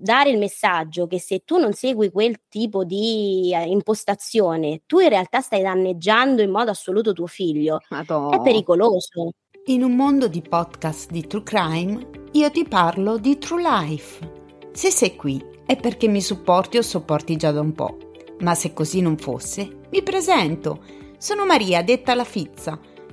dare il messaggio che se tu non segui quel tipo di eh, impostazione, tu in realtà stai danneggiando in modo assoluto tuo figlio. Madonna. È pericoloso. In un mondo di podcast di true crime, io ti parlo di true life. Se sei qui è perché mi supporti o sopporti già da un po'. Ma se così non fosse, mi presento. Sono Maria, detta la Fizza,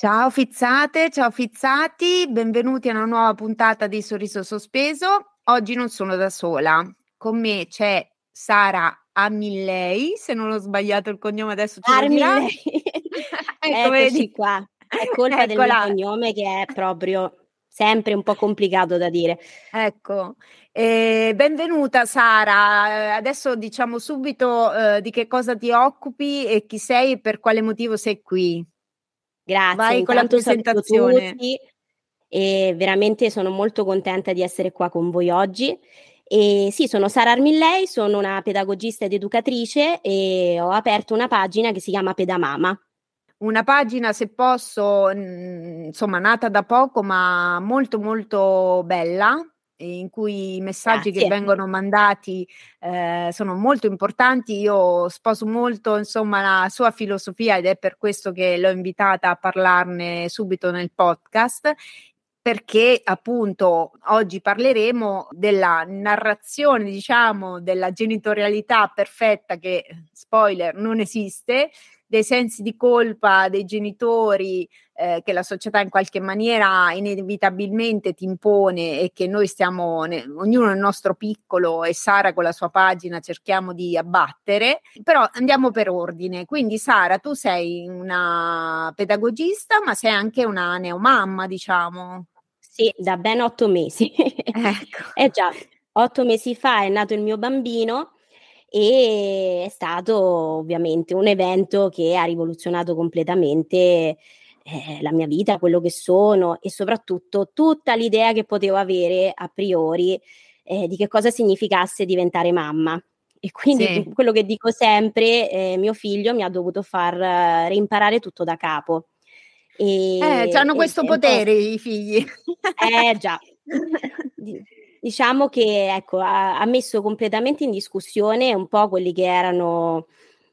Ciao fizzate, ciao fizzati, benvenuti a una nuova puntata di Sorriso Sospeso. Oggi non sono da sola, con me c'è Sara Amillei, se non ho sbagliato il cognome adesso ce Armillei. ecco, Eccoci qua, è colpa Eccola. del mio cognome che è proprio sempre un po' complicato da dire. Ecco, eh, benvenuta Sara, adesso diciamo subito eh, di che cosa ti occupi e chi sei e per quale motivo sei qui. Grazie. Vai con la presentazione. E veramente sono molto contenta di essere qua con voi oggi. E sì, sono Sara Armillei, sono una pedagogista ed educatrice e ho aperto una pagina che si chiama Pedamama. Una pagina, se posso, insomma, nata da poco, ma molto molto bella, in cui i messaggi Grazie. che vengono mandati eh, sono molto importanti. Io sposo molto insomma la sua filosofia ed è per questo che l'ho invitata a parlarne subito nel podcast perché appunto oggi parleremo della narrazione, diciamo, della genitorialità perfetta che spoiler non esiste dei sensi di colpa dei genitori eh, che la società in qualche maniera inevitabilmente ti impone e che noi stiamo, ne, ognuno nel nostro piccolo e Sara con la sua pagina cerchiamo di abbattere, però andiamo per ordine. Quindi Sara, tu sei una pedagogista, ma sei anche una neomamma, diciamo. Sì, da ben otto mesi. Ecco. eh già, otto mesi fa è nato il mio bambino e è stato ovviamente un evento che ha rivoluzionato completamente eh, la mia vita, quello che sono e soprattutto tutta l'idea che potevo avere a priori eh, di che cosa significasse diventare mamma. E quindi sì. quello che dico sempre, eh, mio figlio mi ha dovuto far uh, reimparare tutto da capo. E, eh, hanno questo potere i figli. Eh già. diciamo che ecco, ha, ha, messo completamente in discussione un po' quelli che erano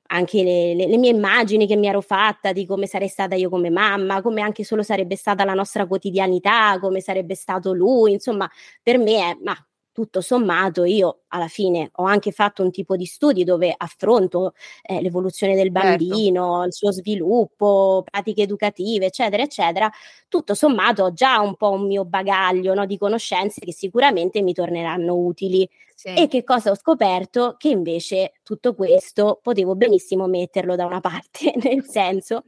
anche le, le, le, mie immagini che mi ero fatta di come sarei stata io come mamma, come anche solo sarebbe stata la nostra quotidianità, come sarebbe stato lui, insomma, per me è, ma tutto sommato io alla fine ho anche fatto un tipo di studi dove affronto eh, l'evoluzione del certo. bambino, certo. il suo sviluppo, pratiche educative, eccetera, eccetera. Tutto sommato ho già un po' un mio bagaglio no, di conoscenze che sicuramente mi torneranno utili. Sì. E che cosa ho scoperto? Che invece tutto questo potevo benissimo metterlo da una parte, nel senso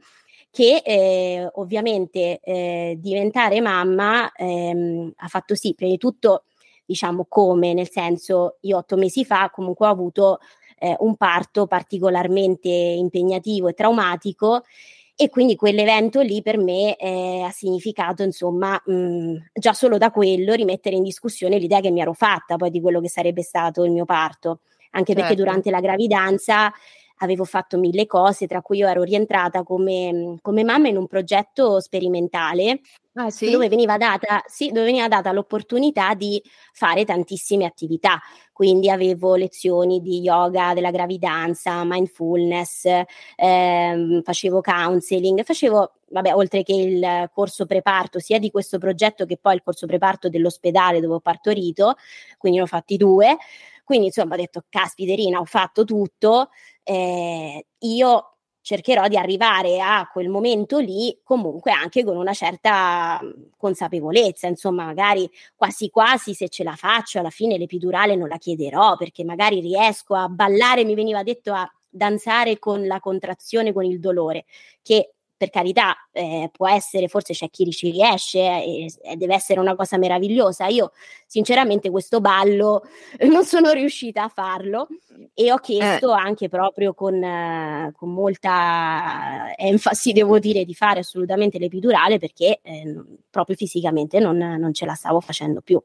che eh, ovviamente eh, diventare mamma ehm, ha fatto sì, prima di tutto diciamo come, nel senso io otto mesi fa comunque ho avuto eh, un parto particolarmente impegnativo e traumatico e quindi quell'evento lì per me eh, ha significato insomma mh, già solo da quello rimettere in discussione l'idea che mi ero fatta poi di quello che sarebbe stato il mio parto anche certo. perché durante la gravidanza avevo fatto mille cose, tra cui io ero rientrata come, come mamma in un progetto sperimentale ah, sì? dove, veniva data, sì, dove veniva data l'opportunità di fare tantissime attività. Quindi avevo lezioni di yoga della gravidanza, mindfulness, ehm, facevo counseling, facevo, vabbè, oltre che il corso preparto sia di questo progetto che poi il corso preparto dell'ospedale dove ho partorito, quindi ne ho fatti due. Quindi insomma ho detto, caspiterina, ho fatto tutto, eh, io cercherò di arrivare a quel momento lì comunque anche con una certa mhmm, consapevolezza, insomma, magari quasi quasi se ce la faccio alla fine l'epidurale non la chiederò perché magari riesco a ballare, mi veniva detto a danzare con la contrazione, con il dolore, che per carità eh, può essere, forse c'è chi ci riesce e, e deve essere una cosa meravigliosa. Io sinceramente questo ballo non sono riuscita a farlo e ho chiesto eh. anche proprio con, eh, con, molta enfasi, devo dire, di fare assolutamente l'epidurale perché eh, proprio fisicamente non, non, ce la stavo facendo più.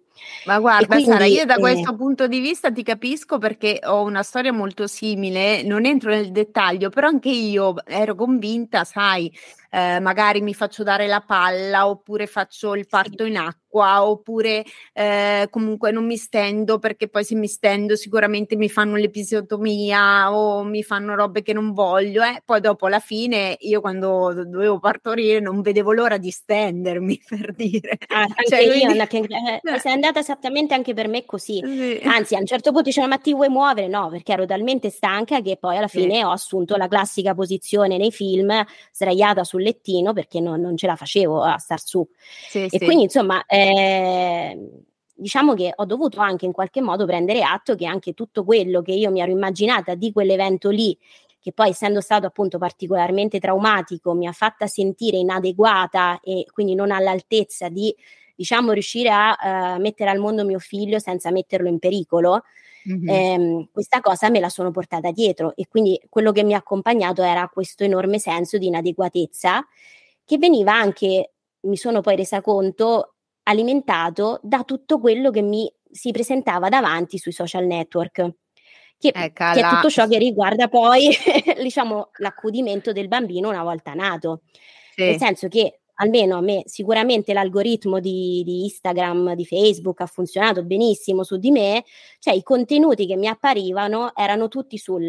Ma guarda, quindi, Sara, io da questo eh, punto di vista ti capisco perché ho una storia molto simile, non entro nel dettaglio, però anche io ero convinta, sai, eh, magari mi faccio dare la palla oppure faccio il parto in acqua oppure eh, comunque non mi stendo perché poi se mi stendo sicuramente mi fanno l'episiotomia o mi fanno robe che non voglio eh. poi dopo alla fine io quando dovevo partorire non vedevo l'ora di stendermi per dire ah, cioè, io quindi... Anche, eh, eh, è andata esattamente anche per me così sì. anzi a un certo punto dicevano ma ti vuoi muovere no perché ero talmente stanca che poi alla fine sì. ho assunto la classica posizione nei film sdraiata sul lettino perché non, non ce la facevo a star su. Sì, e sì. quindi insomma, eh, diciamo che ho dovuto anche in qualche modo prendere atto che anche tutto quello che io mi ero immaginata di quell'evento lì che poi essendo stato appunto particolarmente traumatico mi ha fatta sentire inadeguata e quindi non all'altezza di diciamo riuscire a uh, mettere al mondo mio figlio senza metterlo in pericolo Mm-hmm. Eh, questa cosa me la sono portata dietro e quindi quello che mi ha accompagnato era questo enorme senso di inadeguatezza che veniva anche, mi sono poi resa conto, alimentato da tutto quello che mi si presentava davanti sui social network. Che, che è tutto ciò che riguarda poi diciamo l'accudimento del bambino una volta nato. Sì. Nel senso che almeno a me sicuramente l'algoritmo di, di, Instagram, di Facebook ha funzionato benissimo su di me, cioè i contenuti che mi apparivano erano tutti sul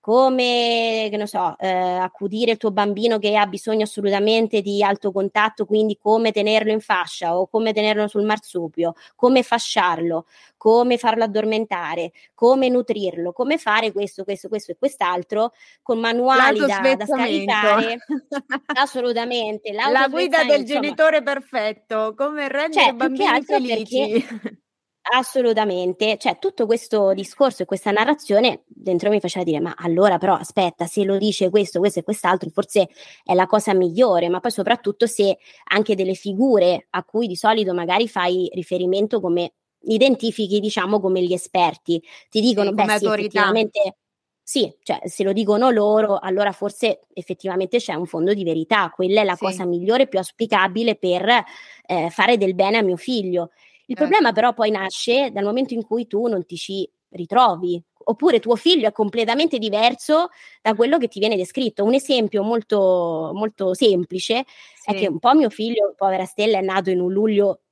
come, che ne so, eh, accudire il tuo bambino che ha bisogno assolutamente di alto contatto, quindi come tenerlo in fascia o come tenerlo sul marsupio, come fasciarlo, come farlo addormentare, come nutrirlo, come fare questo, questo, questo e quest'altro con manuali da, da, scaricare. assolutamente. La guida del insomma. genitore perfetto, come rendere cioè, i bambini felici. Perché, Assolutamente, cioè tutto questo discorso e questa narrazione dentro mi faceva dire ma allora però aspetta se lo dice questo, questo e quest'altro forse è la cosa migliore, ma poi soprattutto se anche delle figure a cui di solito magari fai riferimento come identifichi diciamo come gli esperti, ti dicono sì, beh sì, effettivamente sì, cioè se lo dicono loro, allora forse effettivamente c'è un fondo di verità, quella è la sì. cosa migliore, più auspicabile per eh, fare del bene a mio figlio. Il certo. problema però poi nasce dal momento in cui tu non ti ci ritrovi, oppure tuo figlio è completamente diverso da quello che ti viene descritto. Un esempio molto, molto semplice sì. è che un po' mio figlio, povera Stella, è nato in un luglio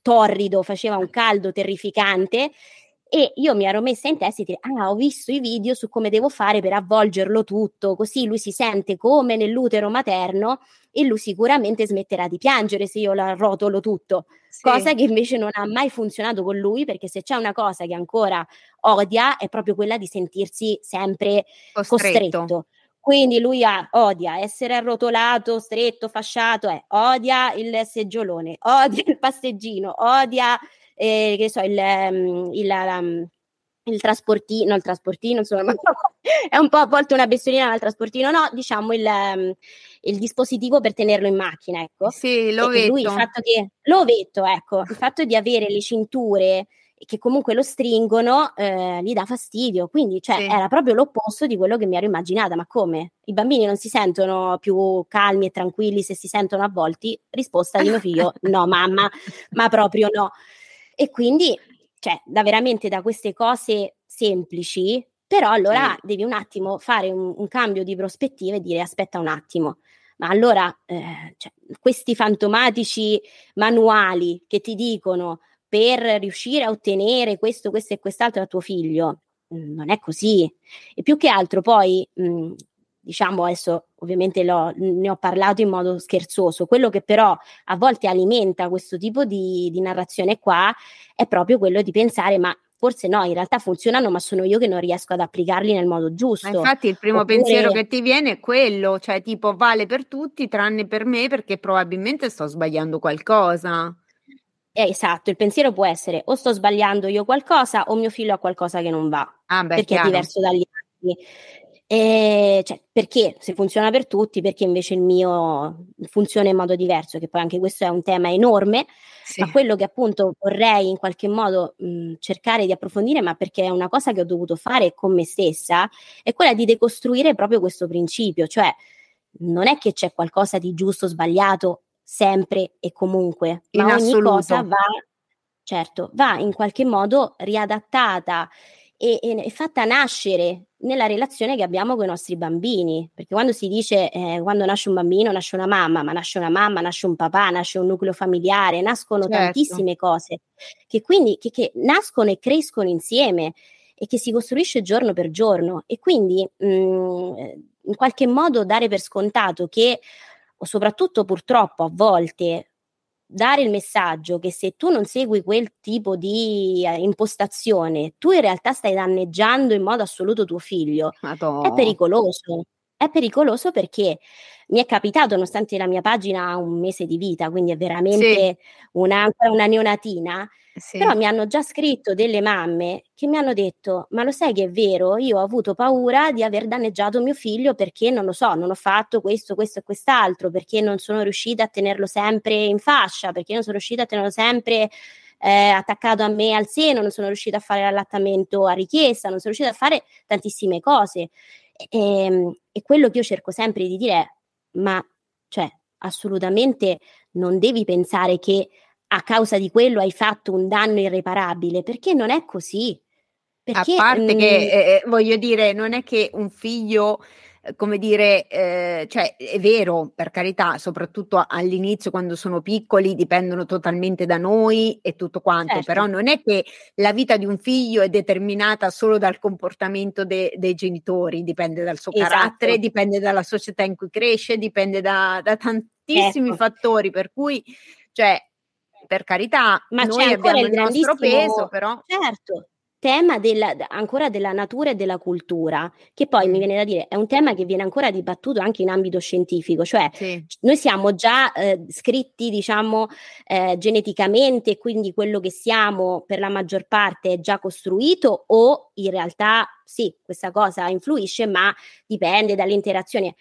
torrido, faceva un caldo terrificante e io mi ero messa in testa di dire, ah, ho visto i video su come devo fare per avvolgerlo tutto, così lui si sente come nell'utero materno e lui sicuramente smetterà di piangere se io la rotolo tutto. Sì. Cosa che invece non ha mai funzionato con lui, perché se c'è una cosa che ancora odia è proprio quella di sentirsi sempre costretto. costretto. Quindi lui ha, odia essere arrotolato, stretto, fasciato, eh, odia il seggiolone, odia il passeggino, odia eh, che so, il, um, il, um, il trasportino, no, il trasportino, insomma, è un po' a volte una bestolina al trasportino, no, diciamo il, um, il, dispositivo per tenerlo in macchina, ecco. Sì, l'ovetto. Lui, il fatto che, l'ovetto, ecco, il fatto di avere le cinture che comunque lo stringono eh, gli dà fastidio. Quindi, cioè, sì. era proprio l'opposto di quello che mi ero immaginata. Ma come? I bambini non si sentono più calmi e tranquilli se si sentono avvolti? Risposta di mio figlio: no, mamma, ma proprio no. E quindi, cioè, da veramente da queste cose semplici, però allora sì. devi un attimo fare un, un, cambio di prospettiva e dire aspetta un attimo, ma allora eh, cioè, questi fantomatici manuali che ti dicono per riuscire a ottenere questo, questo e quest'altro da tuo figlio, mm, non è così. E più che altro poi mh, mm, diciamo adesso ovviamente ne ho parlato in modo scherzoso, quello che però a volte alimenta questo tipo di, di narrazione qua è proprio quello di pensare ma forse no, in realtà funzionano, ma sono io che non riesco ad applicarli nel modo giusto. Ma infatti il primo Oppure... pensiero che ti viene è quello, cioè tipo vale per tutti tranne per me perché probabilmente sto sbagliando qualcosa. Eh, esatto, il pensiero può essere o sto sbagliando io qualcosa o mio figlio ha qualcosa che non va, ah, beh, perché chiaro. è diverso dagli altri. E, cioè, perché se funziona per tutti, perché invece il mio funziona in modo diverso, che poi anche questo è un tema enorme, sì. ma quello che appunto vorrei in qualche modo mh, cercare di approfondire, ma perché è una cosa che ho dovuto fare con me stessa, è quella di decostruire proprio questo principio, cioè non è che c'è qualcosa di giusto o sbagliato sempre e comunque, in ma assoluto. ogni cosa va, certo, va in qualche modo riadattata e, e, fatta nascere nella relazione che abbiamo con i nostri bambini, perché quando si dice eh, quando nasce un bambino nasce una mamma, ma nasce una mamma, nasce un papà, nasce un nucleo familiare, nascono certo. tantissime cose che quindi che, che nascono e crescono insieme e che si costruisce giorno per giorno e quindi mh, mm, in qualche modo dare per scontato che o soprattutto purtroppo a volte dare il messaggio che se tu non segui quel tipo di eh, impostazione, tu in realtà stai danneggiando in modo assoluto tuo figlio. Madonna. È pericoloso. È pericoloso perché mi è capitato, nonostante la mia pagina ha un mese di vita, quindi è veramente sì. una, una neonatina, sì. Però mi hanno già scritto delle mamme che mi hanno detto: Ma lo sai che è vero? Io ho avuto paura di aver danneggiato mio figlio perché non lo so, non ho fatto questo, questo e quest'altro, perché non sono riuscita a tenerlo sempre in fascia, perché non sono riuscita a tenerlo sempre eh, attaccato a me al seno, non sono riuscita a fare l'allattamento a richiesta, non sono riuscita a fare tantissime cose. E, ehm, e quello che io cerco sempre di dire è: Ma cioè, assolutamente non devi pensare che a causa di quello hai fatto un danno irreparabile, perché non è così. Perché, a parte mh, che, mm, eh, voglio dire, non è che un figlio eh, come dire, eh, cioè è vero, per carità, soprattutto all'inizio quando sono piccoli dipendono totalmente da noi e tutto quanto, certo. però non è che la vita di un figlio è determinata solo dal comportamento de- dei genitori, dipende dal suo esatto. carattere, dipende dalla società in cui cresce, dipende da, da tantissimi ecco. fattori, per cui, cioè, per carità, ma noi abbiamo il, il nostro peso, però. Certo, tema della, ancora della natura e della cultura, che poi mi viene da dire è un tema che viene ancora dibattuto anche in ambito scientifico, cioè sì. noi siamo già eh, scritti, diciamo, eh, geneticamente, e quindi quello che siamo per la maggior parte è già costruito o in realtà sì, questa cosa influisce, ma dipende dalle interazioni.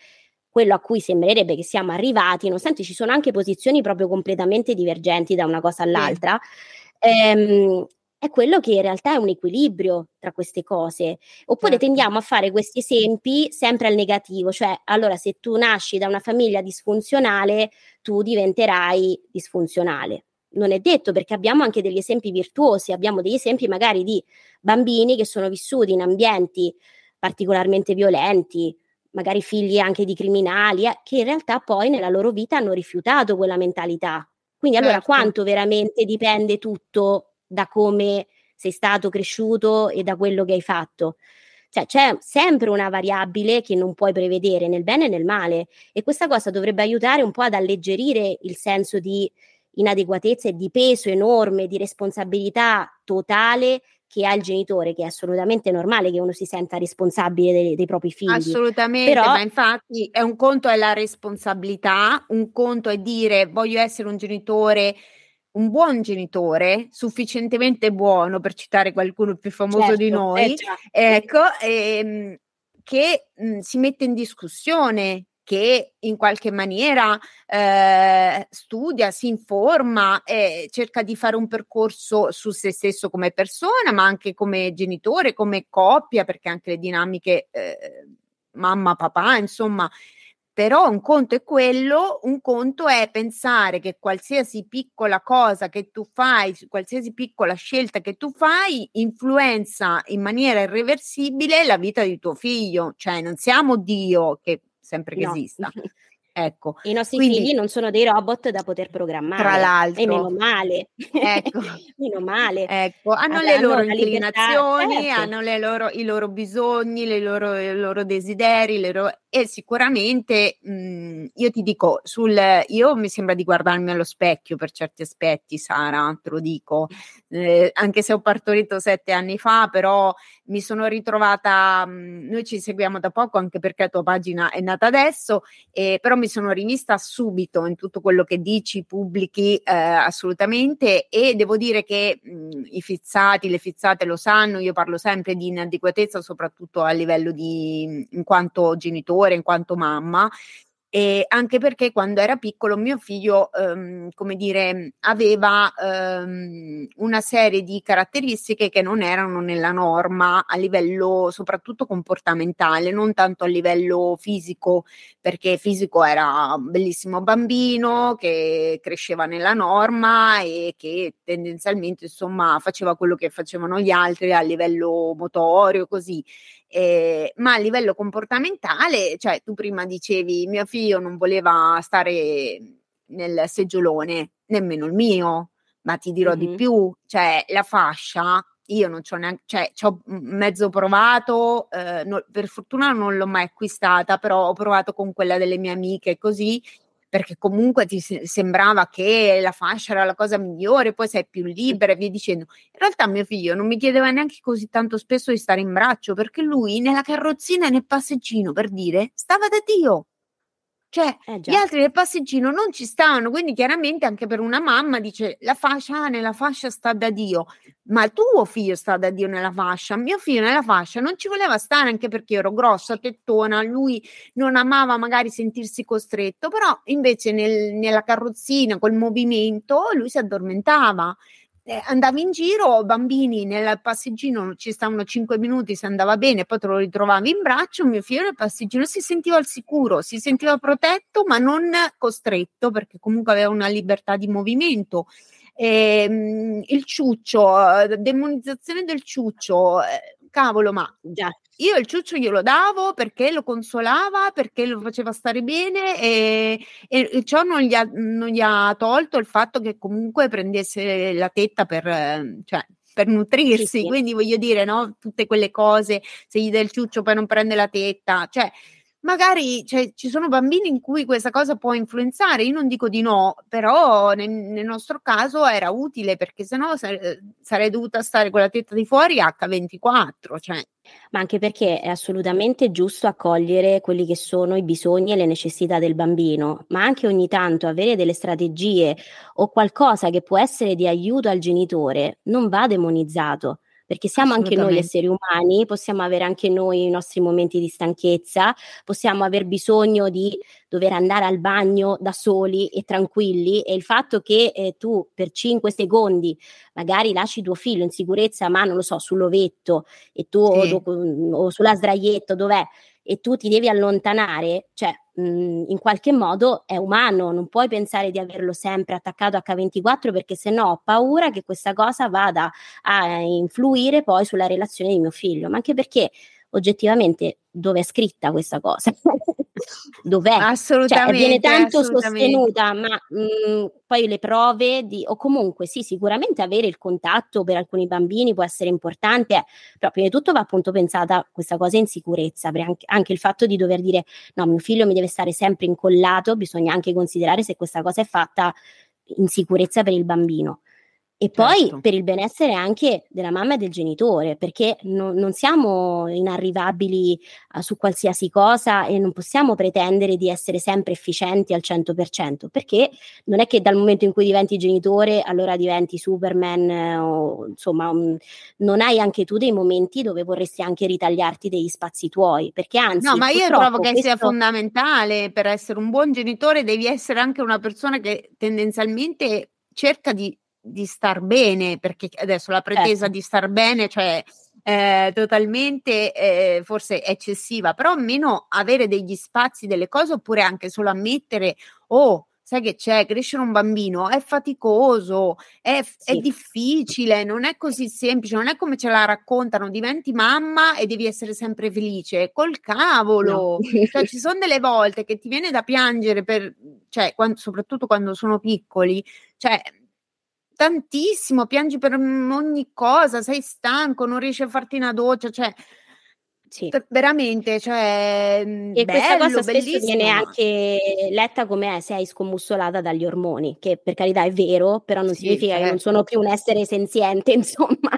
Quello a cui sembrerebbe che siamo arrivati, nonostante ci sono anche posizioni proprio completamente divergenti da una cosa all'altra, ehm, è quello che in realtà è un equilibrio tra queste cose. Oppure certo. tendiamo a fare questi esempi sempre al negativo, cioè allora se tu nasci da una famiglia disfunzionale, tu diventerai disfunzionale. Non è detto perché abbiamo anche degli esempi virtuosi, abbiamo degli esempi magari di bambini che sono vissuti in ambienti particolarmente violenti, magari figli anche di criminali, eh, che in realtà poi nella loro vita hanno rifiutato quella mentalità. Quindi allora certo. quanto veramente dipende tutto da come sei stato cresciuto e da quello che hai fatto? Cioè c'è sempre una variabile che non puoi prevedere nel bene e nel male e questa cosa dovrebbe aiutare un po' ad alleggerire il senso di inadeguatezza e di peso enorme, di responsabilità totale che ha il genitore, che è assolutamente normale che uno si senta responsabile dei, dei propri figli. Assolutamente, Però, ma infatti è un conto è la responsabilità, un conto è dire voglio essere un genitore un buon genitore, sufficientemente buono per citare qualcuno più famoso certo, di noi, eh, ecco, ehm, che mh, si mette in discussione che in qualche maniera eh, studia, si informa e cerca di fare un percorso su se stesso come persona, ma anche come genitore, come coppia, perché anche le dinamiche eh, mamma, papà, insomma. Però un conto è quello, un conto è pensare che qualsiasi piccola cosa che tu fai, qualsiasi piccola scelta che tu fai, influenza in maniera irreversibile la vita di tuo figlio. Cioè non siamo Dio che sempre che no. esista. Ecco, I nostri quindi, figli non sono dei robot da poter programmare. Tra l'altro. E meno male. Ecco. meno male. Ecco, hanno allora, le loro inclinazioni, certo. hanno le loro, i loro bisogni, le loro, i loro desideri, le loro, e sicuramente mh, mhmm, io ti dico, sul, io mi sembra di guardarmi allo specchio per certi aspetti, Sara, te lo dico, eh, anche se ho partorito sette anni fa, però mi sono ritrovata, mh, mhmm, noi ci seguiamo da poco anche perché la tua pagina è nata adesso, eh, però mi sono rivista subito in tutto quello che dici, pubblichi eh, assolutamente e devo dire che mh, mhmm, i fizzati, le fizzate lo sanno, io parlo sempre di inadeguatezza soprattutto a livello di in quanto genitore genitore, in quanto mamma, e anche perché quando era piccolo mio figlio, ehm, come dire, aveva ehm, una serie di caratteristiche che non erano nella norma a livello soprattutto comportamentale, non tanto a livello fisico, perché fisico era un bellissimo bambino che cresceva nella norma e che tendenzialmente insomma faceva quello che facevano gli altri a livello motorio, così. Eh, ma a livello comportamentale, cioè tu prima dicevi mio figlio non voleva stare nel seggiolone, nemmeno il mio, ma ti dirò mm-hmm. di più, cioè la fascia io non c'ho neanche, cioè ci ho mezzo provato, eh, no, per fortuna non l'ho mai acquistata, però ho provato con quella delle mie amiche così perché comunque ti sembrava che la fascia era la cosa migliore, poi sei più libera e via dicendo. In realtà mio figlio non mi chiedeva neanche così tanto spesso di stare in braccio, perché lui nella carrozzina e nel passeggino, per dire, stava da Dio. Cioè, eh gli altri nel passeggino non ci stavano, quindi chiaramente anche per una mamma dice la fascia, ah, nella fascia sta da Dio, ma il tuo figlio sta da Dio nella fascia, mio figlio nella fascia non ci voleva stare anche perché ero grossa, tettona, lui non amava magari sentirsi costretto, però invece nel, nella carrozzina col movimento lui si addormentava andavi in giro, bambini nel passeggino ci stavano 5 minuti se andava bene, poi te lo ritrovavi in braccio, mio figlio nel passeggino si sentiva al sicuro, si sentiva protetto ma non costretto perché comunque aveva una libertà di movimento. Eh, il ciuccio, eh, demonizzazione del ciuccio, eh, cavolo, ma già io il ciuccio glielo davo perché lo consolava, perché lo faceva stare bene e, e ciò non gli, ha, non gli, ha, tolto il fatto che comunque prendesse la tetta per, cioè, per nutrirsi. Sì, sì. Quindi voglio dire, no? Tutte quelle cose, se gli dai il ciuccio poi non prende la tetta, cioè magari cioè, ci sono bambini in cui questa cosa può influenzare, io non dico di no, però nel, nel nostro caso era utile perché sennò sare, sarei dovuta stare con la tetta di fuori H24. Cioè. Ma anche perché è assolutamente giusto accogliere quelli che sono i bisogni e le necessità del bambino, ma anche ogni tanto avere delle strategie o qualcosa che può essere di aiuto al genitore non va demonizzato perché siamo anche noi esseri umani, possiamo avere anche noi i nostri momenti di stanchezza, possiamo aver bisogno di dover andare al bagno da soli e tranquilli e il fatto che eh, tu per 5 secondi magari lasci tuo figlio in sicurezza, ma non lo so, sull'ovetto e tu sì. o, o sulla sdraietto, dov'è? e tu ti devi allontanare, cioè mh, mhmm, in qualche modo è umano, non puoi pensare di averlo sempre attaccato H24 perché se no ho paura che questa cosa vada a influire poi sulla relazione di mio figlio, ma anche perché oggettivamente dove è scritta questa cosa? Dov'è? Assolutamente. Cioè, viene tanto sostenuta, ma mh, mhmm, poi le prove di, o comunque sì, sicuramente avere il contatto per alcuni bambini può essere importante, però prima di tutto va appunto pensata questa cosa in sicurezza, anche, anche il fatto di dover dire no, mio figlio mi deve stare sempre incollato, bisogna anche considerare se questa cosa è fatta in sicurezza per il bambino. E poi certo. per il benessere anche della mamma e del genitore, perché no, non siamo inarrivabili uh, su qualsiasi cosa e non possiamo pretendere di essere sempre efficienti al 100%, perché non è che dal momento in cui diventi genitore allora diventi Superman eh, o insomma um, non hai anche tu dei momenti dove vorresti anche ritagliarti degli spazi tuoi, perché anzi... No, ma io trovo che questo... sia fondamentale per essere un buon genitore, devi essere anche una persona che tendenzialmente cerca di di star bene, perché adesso la pretesa certo. di star bene, cioè eh, totalmente eh, forse eccessiva, però almeno avere degli spazi, delle cose, oppure anche solo ammettere, oh, sai che c'è, crescere un bambino è faticoso, è, sì. è, difficile, non è così semplice, non è come ce la raccontano, diventi mamma e devi essere sempre felice, col cavolo, no. cioè, ci sono delle volte che ti viene da piangere per, cioè, quando, soprattutto quando sono piccoli, cioè tantissimo, piangi per ogni cosa, sei stanco, non riesci a farti una doccia, cioè sì. veramente, cioè, mm, e bello, questa cosa spesso viene anche letta come sei scommussolata dagli ormoni, che per carità è vero, però non sì, significa certo. che non certo. sono più un essere senziente, insomma,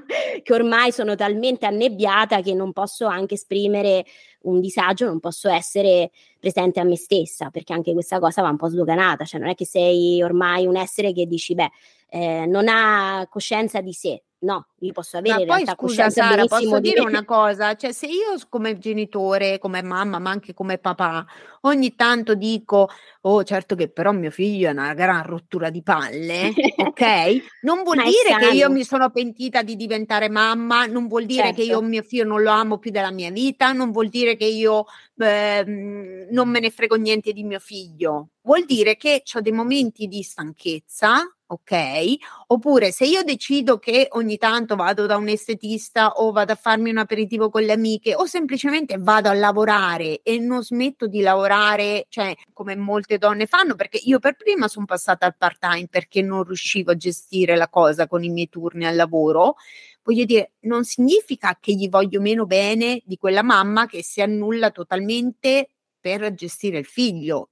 che ormai sono talmente annebbiata che non posso anche esprimere un disagio, non posso essere presente a me stessa, perché anche questa cosa va un po' sdoganata, cioè non è che sei ormai un essere che dici, beh, eh, non ha coscienza di sé, No, io posso avere ma poi scusa Sara, posso dire me. una cosa, cioè se io come genitore, come mamma, ma anche come papà, ogni tanto dico, oh certo che però mio figlio è una gran rottura di palle, ok? Non vuol dire che io mi sono pentita di diventare mamma, non vuol dire certo. che io certo. mio figlio non lo amo più della mia vita, non vuol dire che io eh, non me ne frego niente di mio figlio, vuol dire che ho dei momenti di stanchezza ok? Oppure se io decido che ogni tanto vado da un estetista o vado a farmi un aperitivo con le amiche o semplicemente vado a lavorare e non smetto di lavorare, cioè come molte donne fanno, perché io per prima sono passata al part-time perché non riuscivo a gestire la cosa con i miei turni al lavoro. Voglio dire, non significa che gli voglio meno bene di quella mamma che si annulla totalmente per gestire il figlio.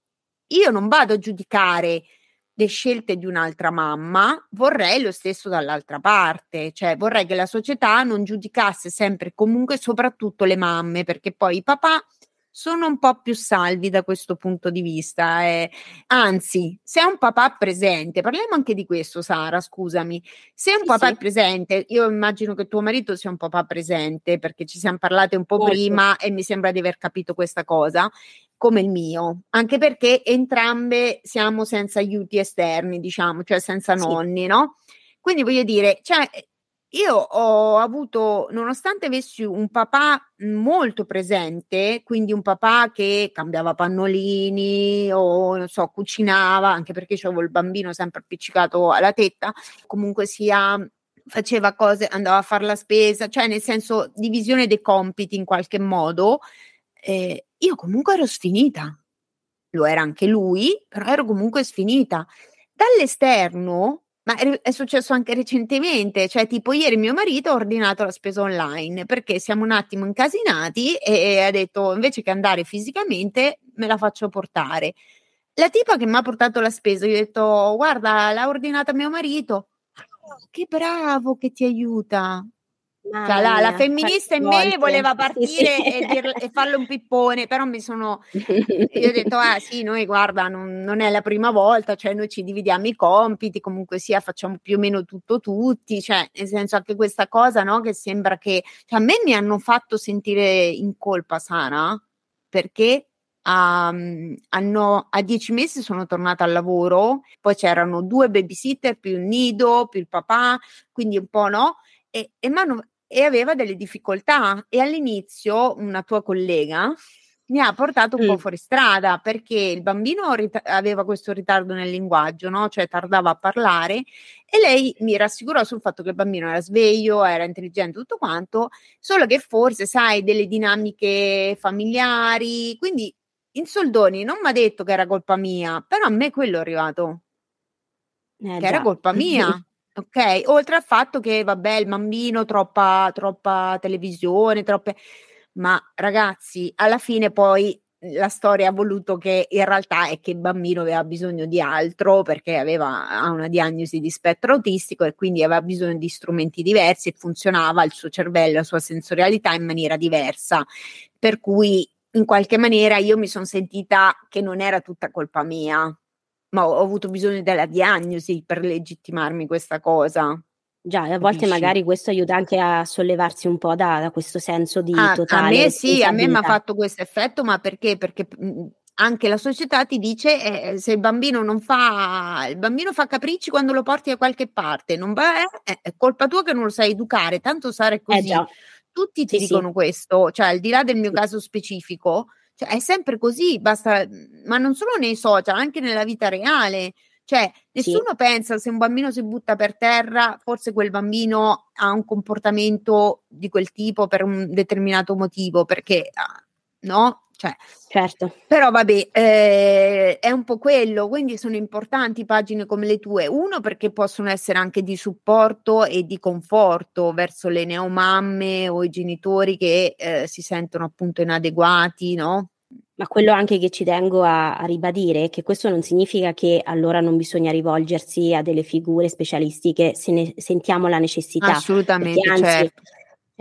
Io non vado a giudicare le scelte di un'altra mamma, vorrei lo stesso dall'altra parte, cioè vorrei che la società non giudicasse sempre e comunque soprattutto le mamme, perché poi i papà sono un po' più salvi da questo punto di vista. Eh. Anzi, se un papà presente, parliamo anche di questo, Sara, scusami. Se un sì, papà sì. è presente, io immagino che tuo marito sia un papà presente perché ci siamo parlate un po' Molto. prima e mi sembra di aver capito questa cosa come il mio, anche perché entrambe siamo senza aiuti esterni, diciamo, cioè senza nonni, sì. no? Quindi voglio dire, cioè, io ho avuto, nonostante avessi un papà molto presente, quindi un papà che cambiava pannolini o non so, cucinava, anche perché avevo il bambino sempre appiccicato alla tetta, comunque sia faceva cose, andava a fare la spesa, cioè nel senso divisione dei compiti in qualche modo, eh, io comunque ero sfinita. Lo era anche lui, però ero comunque sfinita. Dall'esterno, ma è successo anche recentemente, cioè tipo ieri mio marito ha ordinato la spesa online perché siamo un attimo incasinati e, e ha detto invece che andare fisicamente me la faccio portare. La tipa che mi ha portato la spesa, gli ho detto guarda l'ha ordinata mio marito, oh, che bravo che ti aiuta, cioè, la, la, femminista in me voleva partire sì, sì. E, dir, e, farle un pippone, però mi sono. Io ho detto: Ah, sì, noi guarda, non, non, è la prima volta, cioè noi ci dividiamo i compiti, comunque sia, facciamo più o meno tutto tutti. Cioè, nel senso, anche questa cosa, no? Che sembra che. Cioè, a me mi hanno fatto sentire in colpa, Sara, perché Um, hanno, a dieci mesi sono tornata al lavoro, poi c'erano due babysitter più il nido, più il papà, quindi un po' no, e, e mi hanno e aveva delle difficoltà e all'inizio una tua collega mi ha portato un mm. po' fuori strada perché il bambino rit- aveva questo ritardo nel linguaggio, no? cioè tardava a parlare e lei mi rassicurò sul fatto che il bambino era sveglio, era intelligente, tutto quanto, solo che forse sai delle dinamiche familiari, quindi in soldoni non mi ha detto che era colpa mia, però a me quello è arrivato. Eh, che già. era colpa mia. Ok, oltre al fatto che, vabbè, il bambino, troppa, troppa televisione, troppe... Ma ragazzi, alla fine poi la storia ha voluto che in realtà è che il bambino aveva bisogno di altro perché aveva una diagnosi di spettro autistico e quindi aveva bisogno di strumenti diversi e funzionava il suo cervello, la sua sensorialità in maniera diversa. Per cui in qualche maniera io mi sono sentita che non era tutta colpa mia, ma ho avuto bisogno della diagnosi per legittimarmi questa cosa. Già, a volte Capisci? magari questo aiuta anche a sollevarsi un po' da, da questo senso di ah, totale. A me sì, a me mi ha fatto questo effetto, ma perché? Perché mhmm, anche la società ti dice eh, se il bambino non fa il bambino fa capricci quando lo porti da qualche parte, non va, eh, è colpa tua che non lo sai educare, tanto sarà eh così. Eh Tutti ti sì, dicono sì. questo, cioè al di là del mio caso specifico, cioè, è sempre così, basta, ma non solo nei social, anche nella vita reale. Cioè, nessuno sì. pensa se un bambino si butta per terra, forse quel bambino ha un comportamento di quel tipo per un determinato motivo, perché ah, no? Cioè, certo. Però vabbè, eh, è un po' quello, quindi sono importanti pagine come le tue. Uno perché possono essere anche di supporto e di conforto verso le neomamme o i genitori che eh, si sentono appunto inadeguati, no? Ma quello anche che ci tengo a, a, ribadire è che questo non significa che allora non bisogna rivolgersi a delle figure specialistiche se ne sentiamo la necessità. Assolutamente, anzi, certo.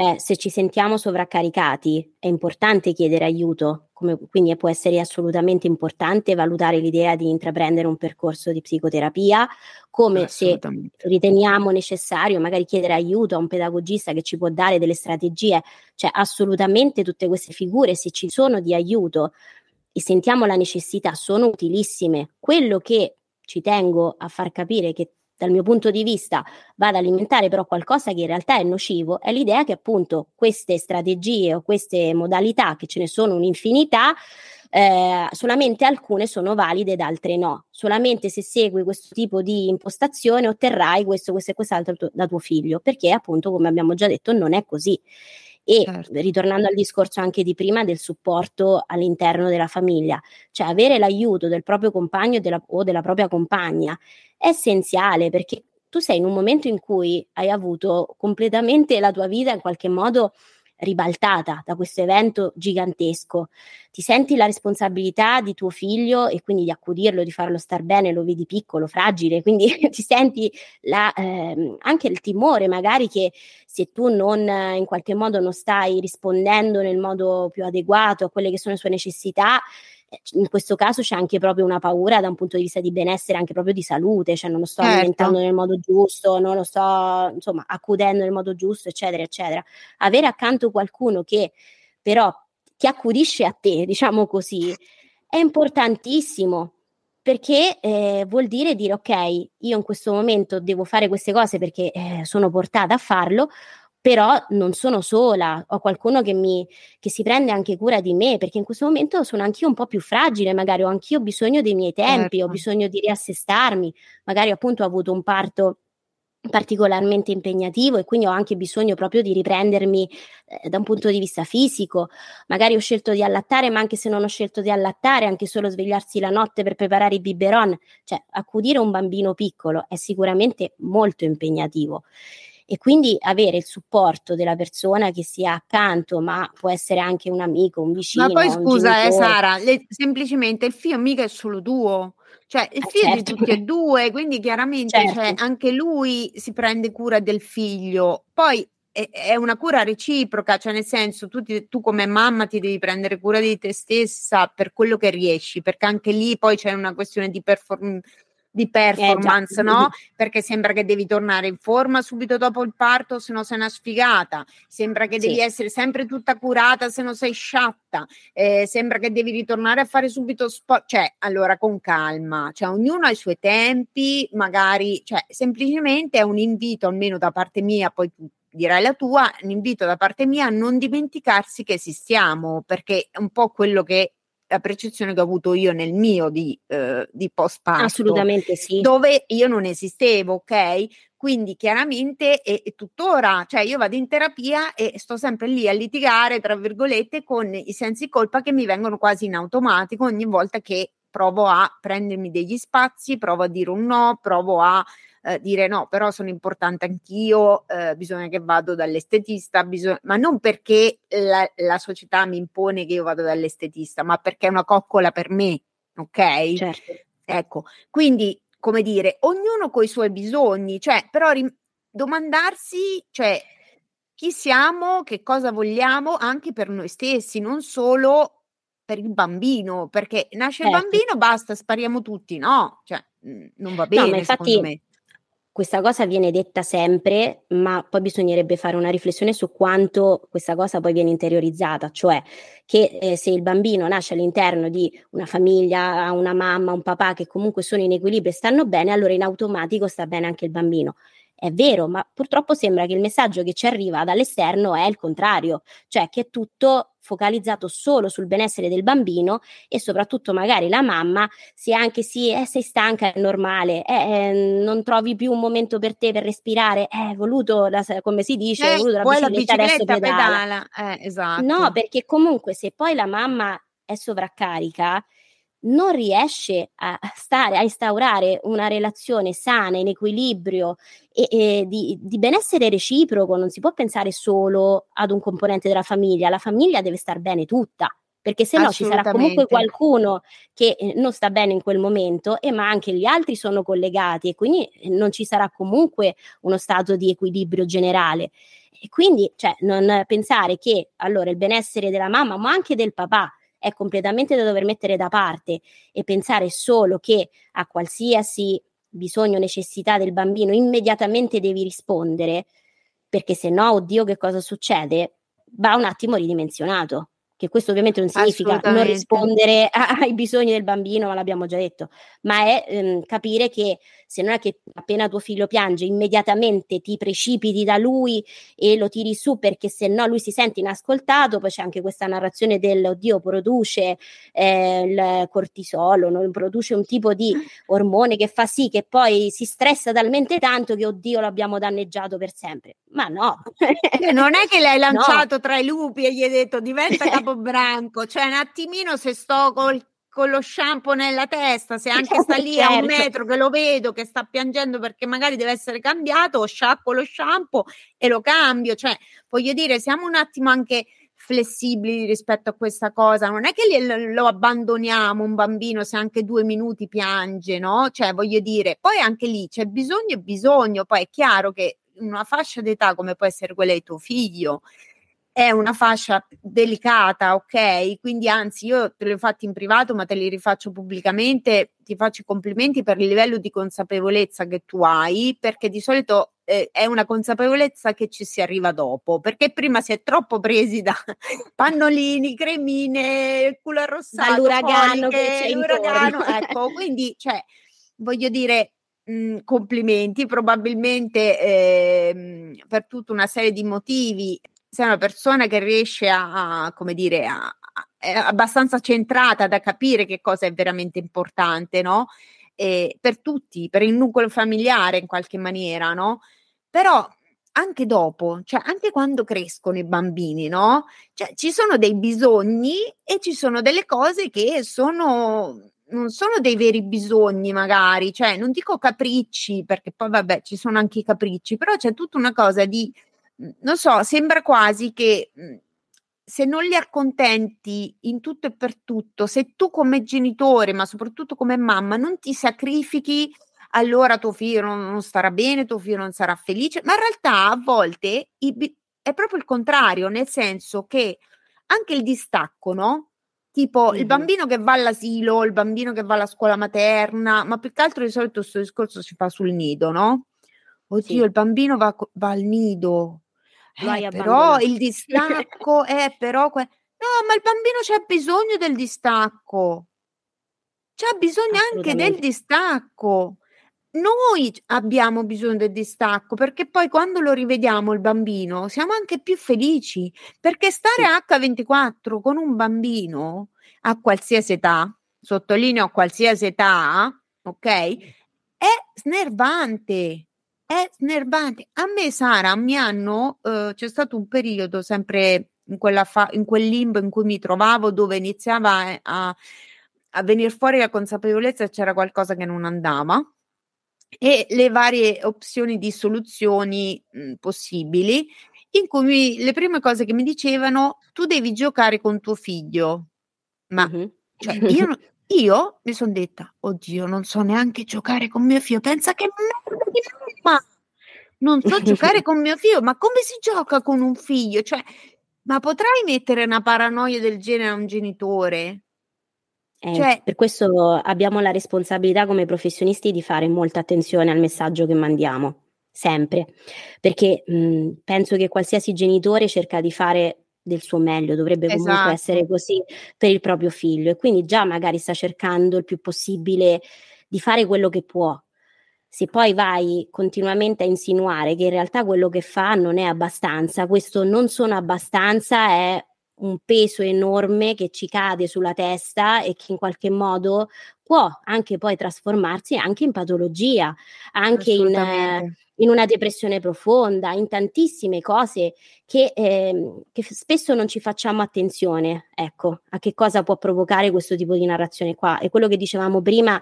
Eh, se ci sentiamo sovraccaricati è importante chiedere aiuto, come, quindi può essere assolutamente importante valutare l'idea di intraprendere un percorso di psicoterapia, come se riteniamo necessario magari chiedere aiuto a un pedagogista che ci può dare delle strategie, cioè assolutamente tutte queste figure, se ci sono di aiuto e sentiamo la necessità, sono utilissime. Quello che ci tengo a far capire che dal mio punto di vista va ad alimentare però qualcosa che in realtà è nocivo, è l'idea che appunto queste strategie o queste modalità, che ce ne sono un'infinità, eh, solamente alcune sono valide ed altre no. Solamente se segui questo tipo di impostazione otterrai questo, questo e quest'altro da tuo figlio, perché appunto, come abbiamo già detto, non è così. E certo. ritornando al discorso anche di prima del supporto all'interno della famiglia, cioè avere l'aiuto del proprio compagno della, o della propria compagna è essenziale perché tu sei in un momento in cui hai avuto completamente la tua vita in qualche modo ribaltata da questo evento gigantesco. Ti senti la responsabilità di tuo figlio e quindi di accudirlo, di farlo star bene, lo vedi piccolo, fragile, quindi ti senti la, eh, anche il timore magari che se tu non in qualche modo non stai rispondendo nel modo più adeguato a quelle che sono le sue necessità, in questo caso c'è anche proprio una paura da un punto di vista di benessere, anche proprio di salute, cioè non lo sto certo. alimentando nel modo giusto, non lo sto insomma accudendo nel modo giusto, eccetera, eccetera. Avere accanto qualcuno che però ti accudisce a te, diciamo così, è importantissimo perché eh, vuol dire dire ok, io in questo momento devo fare queste cose perché eh, sono portata a farlo, però non sono sola, ho qualcuno che, mi, che si prende anche cura di me, perché in questo momento sono anch'io un po' più fragile, magari ho anch'io bisogno dei miei tempi, certo. ho bisogno di riassestarmi, magari appunto ho avuto un parto particolarmente impegnativo e quindi ho anche bisogno proprio di riprendermi eh, da un punto di vista fisico. Magari ho scelto di allattare, ma anche se non ho scelto di allattare, anche solo svegliarsi la notte per preparare i biberon, cioè accudire un bambino piccolo è sicuramente molto impegnativo e quindi avere il supporto della persona che sia accanto, ma può essere anche un amico, un vicino. Ma poi scusa, eh, Sara, le, semplicemente il figlio mica è solo tuo. Cioè, il eh, figlio certo. di tutti e due, quindi chiaramente certo. cioè, anche lui si prende cura del figlio. Poi è, è una cura reciproca, cioè nel senso tu, ti, tu, come mamma ti devi prendere cura di te stessa per quello che riesci, perché anche lì poi c'è una questione di performance di performance, eh, no? Perché sembra che devi tornare in forma subito dopo il parto, se no sei una sfigata. Sembra che sì. devi essere sempre tutta curata, se no sei sciatta. Eh, sembra che devi ritornare a fare subito sport. Cioè, allora con calma, cioè ognuno ha i suoi tempi, magari, cioè semplicemente è un invito, almeno da parte mia, poi tu dirai la tua, un invito da parte mia a non dimenticarsi che esistiamo, perché è un po' quello che la percezione che ho avuto io nel mio di, eh, di postparto. Assolutamente sì. Dove io non esistevo, ok? Quindi chiaramente è, è, tuttora, cioè io vado in terapia e sto sempre lì a litigare, tra virgolette, con i sensi colpa che mi vengono quasi in automatico ogni volta che provo a prendermi degli spazi, provo a dire un no, provo a eh, dire no, però sono importante anch'io, eh, bisogna che vado dall'estetista, bisog- ma non perché la, la, società mi impone che io vado dall'estetista, ma perché è una coccola per me, ok? Certo. Ecco, quindi come dire, ognuno con i suoi bisogni, cioè però rim- domandarsi, cioè chi siamo, che cosa vogliamo anche per noi stessi, non solo per il bambino, perché nasce certo. il bambino, basta, spariamo tutti, no? Cioè, non va bene, no, infatti, questa cosa viene detta sempre, ma poi bisognerebbe fare una riflessione su quanto questa cosa poi viene interiorizzata, cioè che eh, se il bambino nasce all'interno di una famiglia, una mamma, un papà che comunque sono in equilibrio e stanno bene, allora in automatico sta bene anche il bambino. È vero, ma purtroppo sembra che il messaggio che ci arriva dall'esterno è il contrario, cioè che è tutto focalizzato solo sul benessere del bambino e soprattutto magari la mamma sia anche sì, eh, sei stanca, è normale, eh, eh, non trovi più un momento per te per respirare, eh, voluto, la, come si dice, eh, voluto la bicicletta, la bicicletta pedala. pedala. Eh, esatto. No, perché comunque se poi la mamma è sovraccarica, non riesce a stare, a instaurare una relazione sana, in equilibrio e, e di, di, benessere reciproco, non si può pensare solo ad un componente della famiglia, la famiglia deve star bene tutta. Perché se no ci sarà comunque qualcuno che eh, non sta bene in quel momento, e ma anche gli altri sono collegati e quindi eh, non ci sarà comunque uno stato di equilibrio generale. E quindi, cioè, non pensare che allora il benessere della mamma, ma anche del papà, è completamente da dover mettere da parte e pensare solo che a qualsiasi bisogno o necessità del bambino immediatamente devi rispondere, perché se no, oddio, che cosa succede? Va un attimo ridimensionato che questo ovviamente non significa non rispondere ai bisogni del bambino, ma l'abbiamo già detto, ma è ehm, capire che se non è che appena tuo figlio piange immediatamente ti precipiti da lui e lo tiri su perché se no lui si sente inascoltato, poi c'è anche questa narrazione del oddio produce eh, il cortisolo, non produce un tipo di ormone che fa sì che poi si stressa talmente tanto che oddio l'abbiamo danneggiato per sempre. Ma no. non è che l'hai lanciato no. tra i lupi e gli hai detto diventa capo branco, cioè un attimino se sto col, con lo shampoo nella testa, se anche sta lì certo. a un certo. metro che lo vedo che sta piangendo perché magari deve essere cambiato, sciacquo lo shampoo e lo cambio, cioè voglio dire, siamo un attimo anche flessibili rispetto a questa cosa, non è che lo abbandoniamo un bambino se anche due minuti piange, no? Cioè voglio dire, poi anche lì c'è bisogno e bisogno, poi è chiaro che una fascia d'età come può essere quella di tuo figlio, è una fascia delicata, ok? Quindi anzi io te li ho fatti in privato, ma te li rifaccio pubblicamente, ti faccio i complimenti per il livello di consapevolezza che tu hai, perché di solito eh, è una consapevolezza che ci si arriva dopo, perché prima si è troppo presi da pannolini, cremine, culo arrossato, dall'uragano che c'è l'uragano, ecco, quindi cioè voglio dire mhmm, complimenti, probabilmente eh, per tutta una serie di motivi sei una persona che riesce a, a come dire, a, a, è abbastanza centrata da capire che cosa è veramente importante, no? E per tutti, per il nucleo familiare in qualche maniera, no? Però anche dopo, cioè anche quando crescono i bambini, no? Cioè ci sono dei bisogni e ci sono delle cose che sono non sono dei veri bisogni, magari, cioè non dico capricci, perché poi vabbè, ci sono anche i capricci, però c'è tutta una cosa di non so, sembra quasi che mhmm, se non li accontenti in tutto e per tutto, se tu come genitore, ma soprattutto come mamma, non ti sacrifichi, allora tuo figlio non, non starà bene, tuo figlio non sarà felice, ma in realtà a volte i, è proprio il contrario, nel senso che anche il distacco, no? Tipo mm-hmm. il bambino che va all'asilo, il bambino che va alla scuola materna, ma più che altro di solito questo discorso si fa sul nido, no? Oddio, sì. il bambino va, va al nido, eh, però il distacco è però que- no, ma il bambino c'ha bisogno del distacco. C'ha bisogno anche del distacco. Noi abbiamo bisogno del distacco perché poi quando lo rivediamo il bambino siamo anche più felici perché stare sì. H24 con un bambino a qualsiasi età, sottolineo a qualsiasi età, ok? È snervante è snervante. A me, Sara, mi hanno, eh, c'è stato un periodo sempre in, quella fa- in quel limbo in cui mi trovavo, dove iniziava a, a venire fuori la consapevolezza che c'era qualcosa che non andava e le varie opzioni di soluzioni mh, possibili, in cui mi, le prime cose che mi dicevano, tu devi giocare con tuo figlio. Ma mm-hmm. cioè, io, io mi sono detta, oddio, non so neanche giocare con mio figlio, pensa che merda di mamma! Non so giocare con mio figlio, ma come si gioca con un figlio? Cioè, ma potrai mettere una paranoia del genere a un genitore? Eh, cioè, per questo abbiamo la responsabilità come professionisti di fare molta attenzione al messaggio che mandiamo, sempre, perché mh, penso che qualsiasi genitore cerca di fare del suo meglio, dovrebbe comunque esatto. essere così per il proprio figlio e quindi già magari sta cercando il più possibile di fare quello che può. Se poi vai continuamente a insinuare che in realtà quello che fa non è abbastanza, questo non sono abbastanza è un peso enorme che ci cade sulla testa e che in qualche modo può anche poi trasformarsi anche in patologia, anche in, eh, in, una depressione profonda, in tantissime cose che, eh, che, spesso non ci facciamo attenzione, ecco, a che cosa può provocare questo tipo di narrazione qua. E quello che dicevamo prima,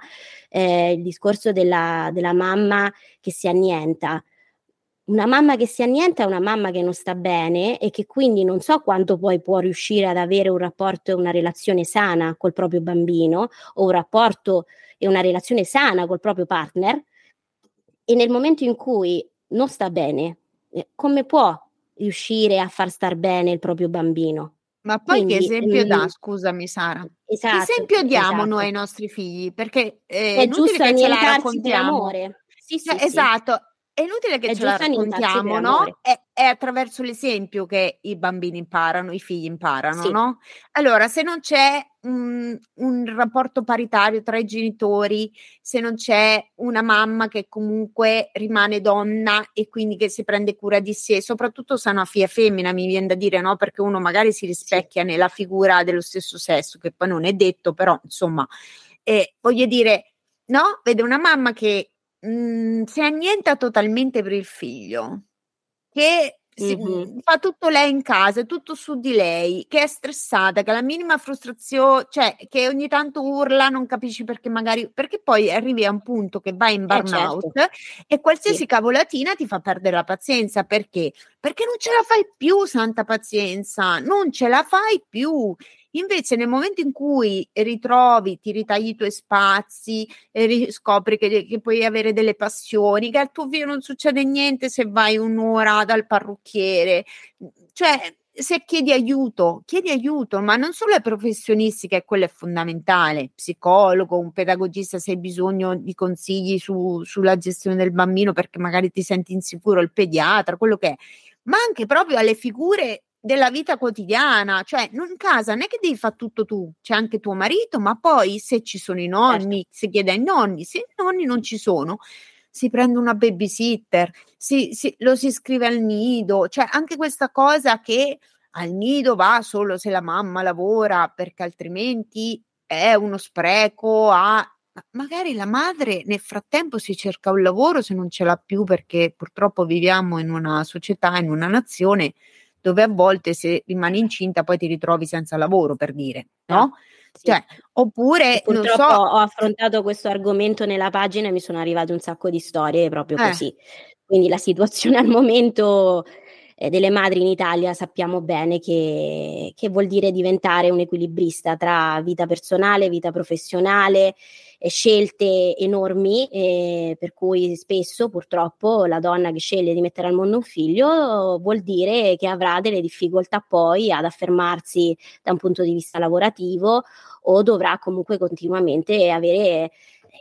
eh, il discorso della, della mamma che si annienta una mamma che si annienta è una mamma che non sta bene e che quindi non so quanto poi può riuscire ad avere un rapporto e una relazione sana col proprio bambino o un rapporto e una relazione sana col proprio partner e nel momento in cui non sta bene, eh, come può riuscire a far star bene il proprio bambino? Ma poi Quindi, che esempio mh, dà, scusami Sara? Esatto, che esempio diamo esatto. noi ai nostri figli? Perché eh, è giusto la raccontiamo. amore. Sì, sì, cioè, sì, esatto, è inutile che è ce la raccontiamo, no? È, è, attraverso l'esempio che i bambini imparano, i figli imparano, sì. no? Allora, se non c'è un, un, rapporto paritario tra i genitori, se non c'è una mamma che comunque rimane donna e quindi che si prende cura di sé, soprattutto se è una figlia femmina, mi viene da dire, no? Perché uno magari si rispecchia nella figura dello stesso sesso, che poi non è detto, però insomma, eh, voglio dire, no? Vede una mamma che mhmm, si annienta totalmente per il figlio, che si, mhmm, fa tutto lei in casa, tutto su di lei, che è stressata, che la minima frustrazione, cioè che ogni tanto urla, non capisci perché magari, perché poi arrivi a un punto che vai in burnout eh certo. e qualsiasi sì. cavolatina ti fa perdere la pazienza, perché? Perché non ce la fai più, santa pazienza, non ce la fai più Invece nel momento in cui ritrovi, ti ritagli i tuoi spazi, e scopri che, che, puoi avere delle passioni, che al tuo figlio non succede niente se vai un'ora dal parrucchiere, cioè se chiedi aiuto, chiedi aiuto, ma non solo ai professionisti, che quello è fondamentale, psicologo, un pedagogista se hai bisogno di consigli su, sulla gestione del bambino perché magari ti senti insicuro, il pediatra, quello che è, ma anche proprio alle figure della vita quotidiana, cioè in casa non è che devi fare tutto tu, c'è anche tuo marito, ma poi se ci sono i nonni, certo. si chiede ai nonni, se i nonni non ci sono, si prende una babysitter, si, si, lo si iscrive al nido, cioè anche questa cosa che al nido va solo se la mamma lavora, perché altrimenti è uno spreco a magari la madre nel frattempo si cerca un lavoro se non ce l'ha più perché purtroppo viviamo in una società, in una nazione dove a volte se rimani incinta poi ti ritrovi senza lavoro, per dire, no? Sì. Cioè, oppure purtroppo so, ho affrontato questo argomento nella pagina e mi sono arrivate un sacco di storie proprio eh. così. Quindi la situazione al momento eh, delle madri in Italia sappiamo bene che, che vuol dire diventare un equilibrista tra vita personale, vita professionale, eh, scelte enormi, eh, per cui spesso purtroppo la donna che sceglie di mettere al mondo un figlio vuol dire che avrà delle difficoltà poi ad affermarsi da un punto di vista lavorativo o dovrà comunque continuamente avere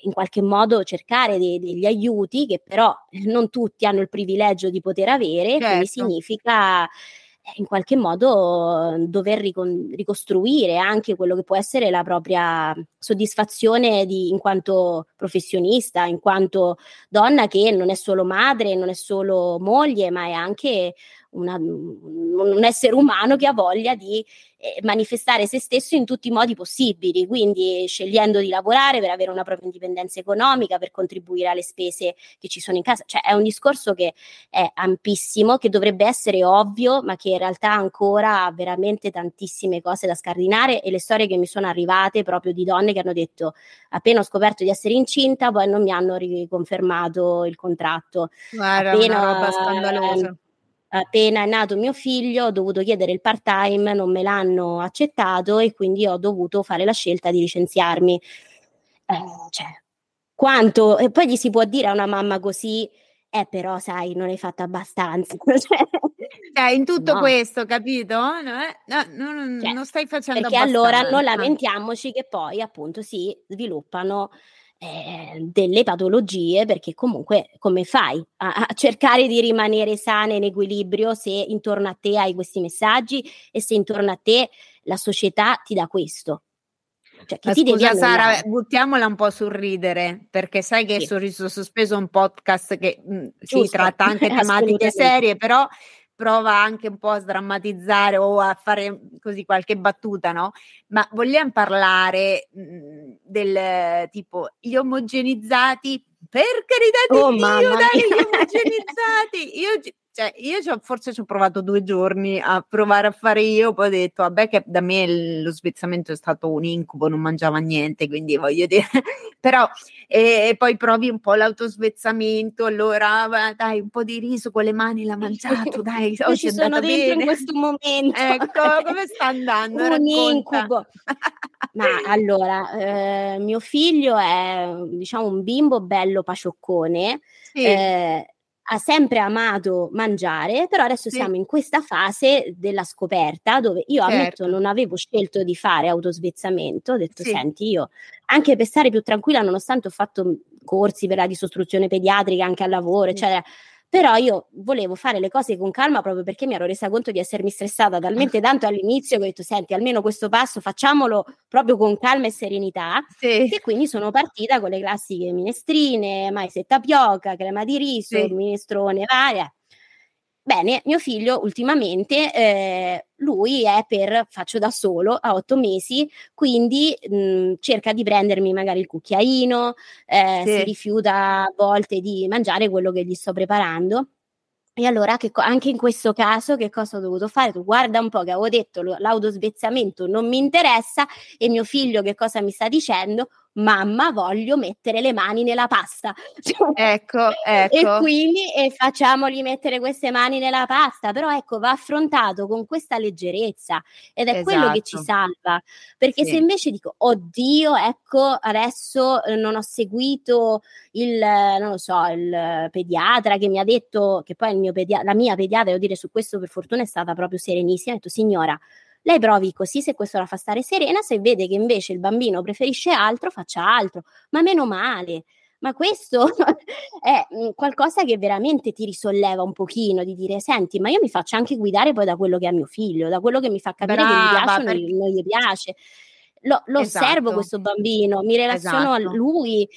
in qualche modo cercare de- degli aiuti che però non tutti hanno il privilegio di poter avere, certo. quindi significa eh, in qualche modo dover ricon- ricostruire anche quello che può essere la propria soddisfazione di, in quanto professionista, in quanto donna che non è solo madre, non è solo moglie, ma è anche una, un essere umano che ha voglia di eh, manifestare se stesso in tutti i modi possibili, quindi scegliendo di lavorare per avere una propria indipendenza economica, per contribuire alle spese che ci sono in casa. Cioè è un discorso che è ampissimo, che dovrebbe essere ovvio, ma che in realtà ancora ha veramente tantissime cose da scardinare e le storie che mi sono arrivate proprio di donne che hanno detto appena ho scoperto di essere incinta, poi non mi hanno riconfermato il contratto. Guarda, appena, una roba scandalosa appena è nato mio figlio ho dovuto chiedere il part time, non me l'hanno accettato e quindi ho dovuto fare la scelta di licenziarmi. Eh, cioè, quanto? E poi gli si può dire a una mamma così, eh però sai, non hai fatto abbastanza. cioè, cioè, in tutto no. questo, capito? No, no, non, cioè, non stai facendo perché abbastanza. Perché allora non lamentiamoci che poi appunto si sviluppano eh, delle patologie, perché comunque come fai a, a, cercare di rimanere sana in equilibrio se intorno a te hai questi messaggi e se intorno a te la società ti dà questo? Cioè, che scusa Sara, buttiamola un po' sul ridere, perché sai che sì. Sorriso Sospeso è un podcast che mh, mm, si tratta anche tematiche serie, però prova anche un po' a sdrammatizzare o a fare così qualche battuta, no? Ma vogliamo parlare mh, mhmm, del tipo gli omogenizzati per carità di oh, Dio, dai, gli omogenizzati. Io cioè, io forse ci ho provato due giorni a provare a fare io, poi ho detto, vabbè che da me lo svezzamento è stato un incubo, non mangiava niente, quindi voglio dire, però e, e poi provi un po' l'autosvezzamento, allora dai, un po' di riso con le mani l'ha mangiato, dai, oggi ci sono dentro bene. in questo momento. Ecco, come sta andando? un Racconta. incubo. Ma allora, eh, mio figlio è diciamo un bimbo bello pacioccone. Sì. Eh, ha sempre amato mangiare, però adesso sì. siamo in questa fase della scoperta dove io certo. ammetto non avevo scelto di fare autosvezzamento, ho detto sì. senti io anche per stare più tranquilla nonostante ho fatto corsi per la disostruzione pediatrica anche al lavoro, sì. eccetera, però io volevo fare le cose con calma proprio perché mi ero resa conto di essermi stressata talmente tanto all'inizio che ho detto senti almeno questo passo facciamolo proprio con calma e serenità sì. e quindi sono partita con le classiche minestrine, mais e tapioca, crema di riso, sì. minestrone varia Bene, mio figlio ultimamente, eh, lui è per faccio da solo a otto mesi, quindi mh, cerca di prendermi magari il cucchiaino, eh, sì. si rifiuta a volte di mangiare quello che gli sto preparando. E allora che, anche in questo caso che cosa ho dovuto fare? Tu guarda un po' che avevo detto l'autosvezzamento non mi interessa e mio figlio che cosa mi sta dicendo? Mamma voglio mettere le mani nella pasta. Ecco, ecco. E quindi e facciamoli mettere queste mani nella pasta, però ecco va affrontato con questa leggerezza ed è esatto. quello che ci esatto. salva, perché sì. se invece dico oddio ecco adesso eh, non ho seguito il, non lo so, il pediatra che mi ha detto, che poi il mio pedia- la mia pediatra, devo dire su questo per fortuna è stata proprio serenissima, ha detto signora lei provi così se questo la fa stare serena, se vede che invece il bambino preferisce altro, faccia altro, ma meno male. Ma questo è mm, qualcosa che veramente ti risolleva un pochino di dire: Senti, ma io mi faccio anche guidare poi da quello che è mio figlio, da quello che mi fa capire Brava, che mi piace o perché... non gli piace lo, lo esatto. osservo questo bambino, mi relaziono esatto. a lui,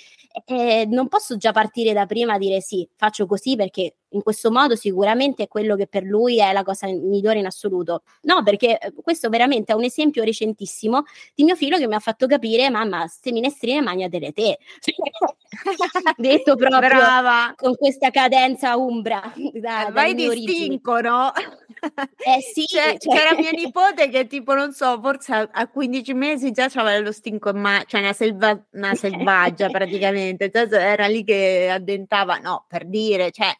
eh, non posso già partire da prima a dire sì, faccio così perché in questo modo sicuramente è quello che per lui è la cosa migliore in assoluto. No, perché eh, questo veramente è un esempio recentissimo di mio figlio che mi ha fatto capire, mamma, ste minestrine magnatele te. Detto proprio Brava. con questa cadenza umbra. Da, eh, Vai no? Eh sì, cioè, cioè... c'era mia nipote che tipo, non so, forse a, 15 mesi già aveva lo stinco in mano, cioè una, selva- una selvaggia praticamente, cioè, era lì che addentava, no, per dire, cioè,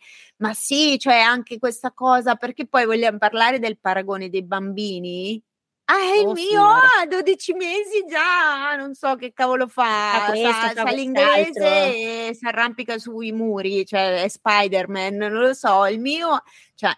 ma sì, cioè anche questa cosa, perché poi vogliamo parlare del paragone dei bambini? Ah, è il oh, mio a 12 mesi già, non so che cavolo fa, ah, sa, sa l'inglese e si arrampica sui muri, cioè è Spider-Man, non lo so, il mio, cioè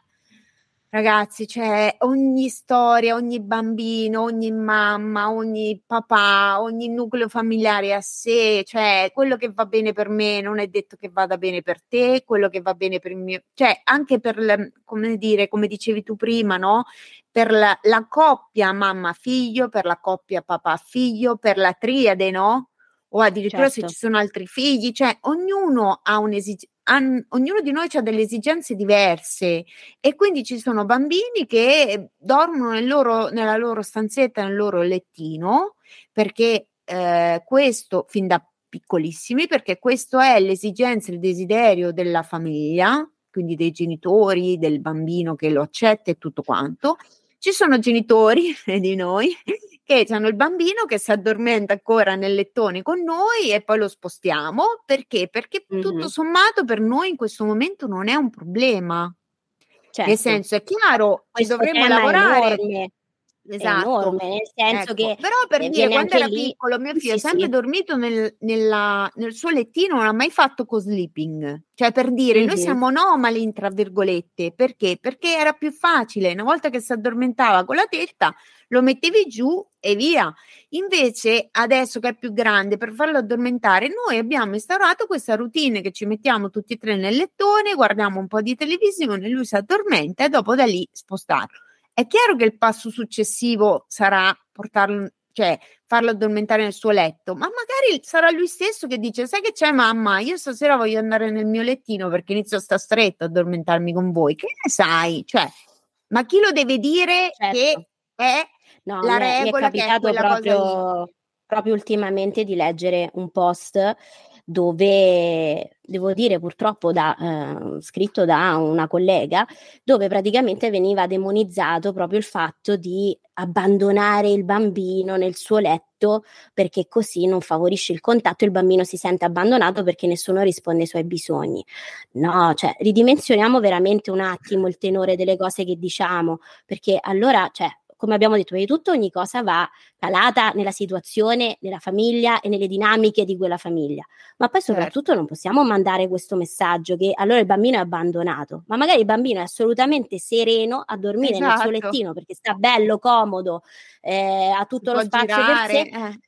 Ragazzi, c'è ogni storia, ogni bambino, ogni mamma, ogni papà, ogni nucleo familiare a sé, cioè quello che va bene per me non è detto che vada bene per te, quello che va bene per il mio, cioè anche per, come dire, come dicevi tu prima, no? Per la, la coppia mamma-figlio, per la coppia papà-figlio, per la triade, no? O addirittura certo. se ci sono altri figli, cioè ognuno ha un'esigenza han, ognuno di noi ha delle esigenze diverse e quindi ci sono bambini che dormono nel loro, nella loro stanzetta, nel loro lettino, perché eh, questo fin da piccolissimi, perché questo è l'esigenza, il desiderio della famiglia, quindi dei genitori, del bambino che lo accetta e tutto quanto. Ci sono genitori di noi che hanno il bambino che si addormenta ancora nel lettone con noi e poi lo spostiamo perché? Perché mm-hmm. tutto sommato per noi in questo momento non è un problema. Certo. Nel senso, è chiaro che dovremmo lavorare. Enorme esatto. enorme, nel senso ecco. che però per dire quando era lì... piccolo mio figlio sì, ha sempre sì. dormito nel, nella, nel, suo lettino non ha mai fatto co-sleeping cioè per dire mm-hmm. noi siamo anomali tra virgolette perché? perché era più facile una volta che si addormentava con la tetta lo mettevi giù e via invece adesso che è più grande per farlo addormentare noi abbiamo instaurato questa routine che ci mettiamo tutti e tre nel lettone guardiamo un po' di televisione lui si addormenta e dopo da lì spostarlo è chiaro che il passo successivo sarà portarlo, cioè farlo addormentare nel suo letto, ma magari sarà lui stesso che dice: Sai che c'è, mamma? Io stasera voglio andare nel mio lettino perché inizio a sta stretto a addormentarmi con voi. Che ne sai? Cioè, Ma chi lo deve dire certo. che è no, la regola? Mi è capitato proprio, proprio ultimamente di leggere un post dove devo dire purtroppo da, eh, scritto da una collega, dove praticamente veniva demonizzato proprio il fatto di abbandonare il bambino nel suo letto perché così non favorisce il contatto e il bambino si sente abbandonato perché nessuno risponde ai suoi bisogni. No, cioè ridimensioniamo veramente un attimo il tenore delle cose che diciamo, perché allora, cioè, come abbiamo detto, prima di tutto ogni cosa va calata nella situazione, nella famiglia e nelle dinamiche di quella famiglia. Ma poi certo. soprattutto certo. non possiamo mandare questo messaggio che allora il bambino è abbandonato, ma magari il bambino è assolutamente sereno a dormire esatto. nel suo lettino perché sta bello, comodo, eh, ha tutto lo spazio girare, per sé. Eh.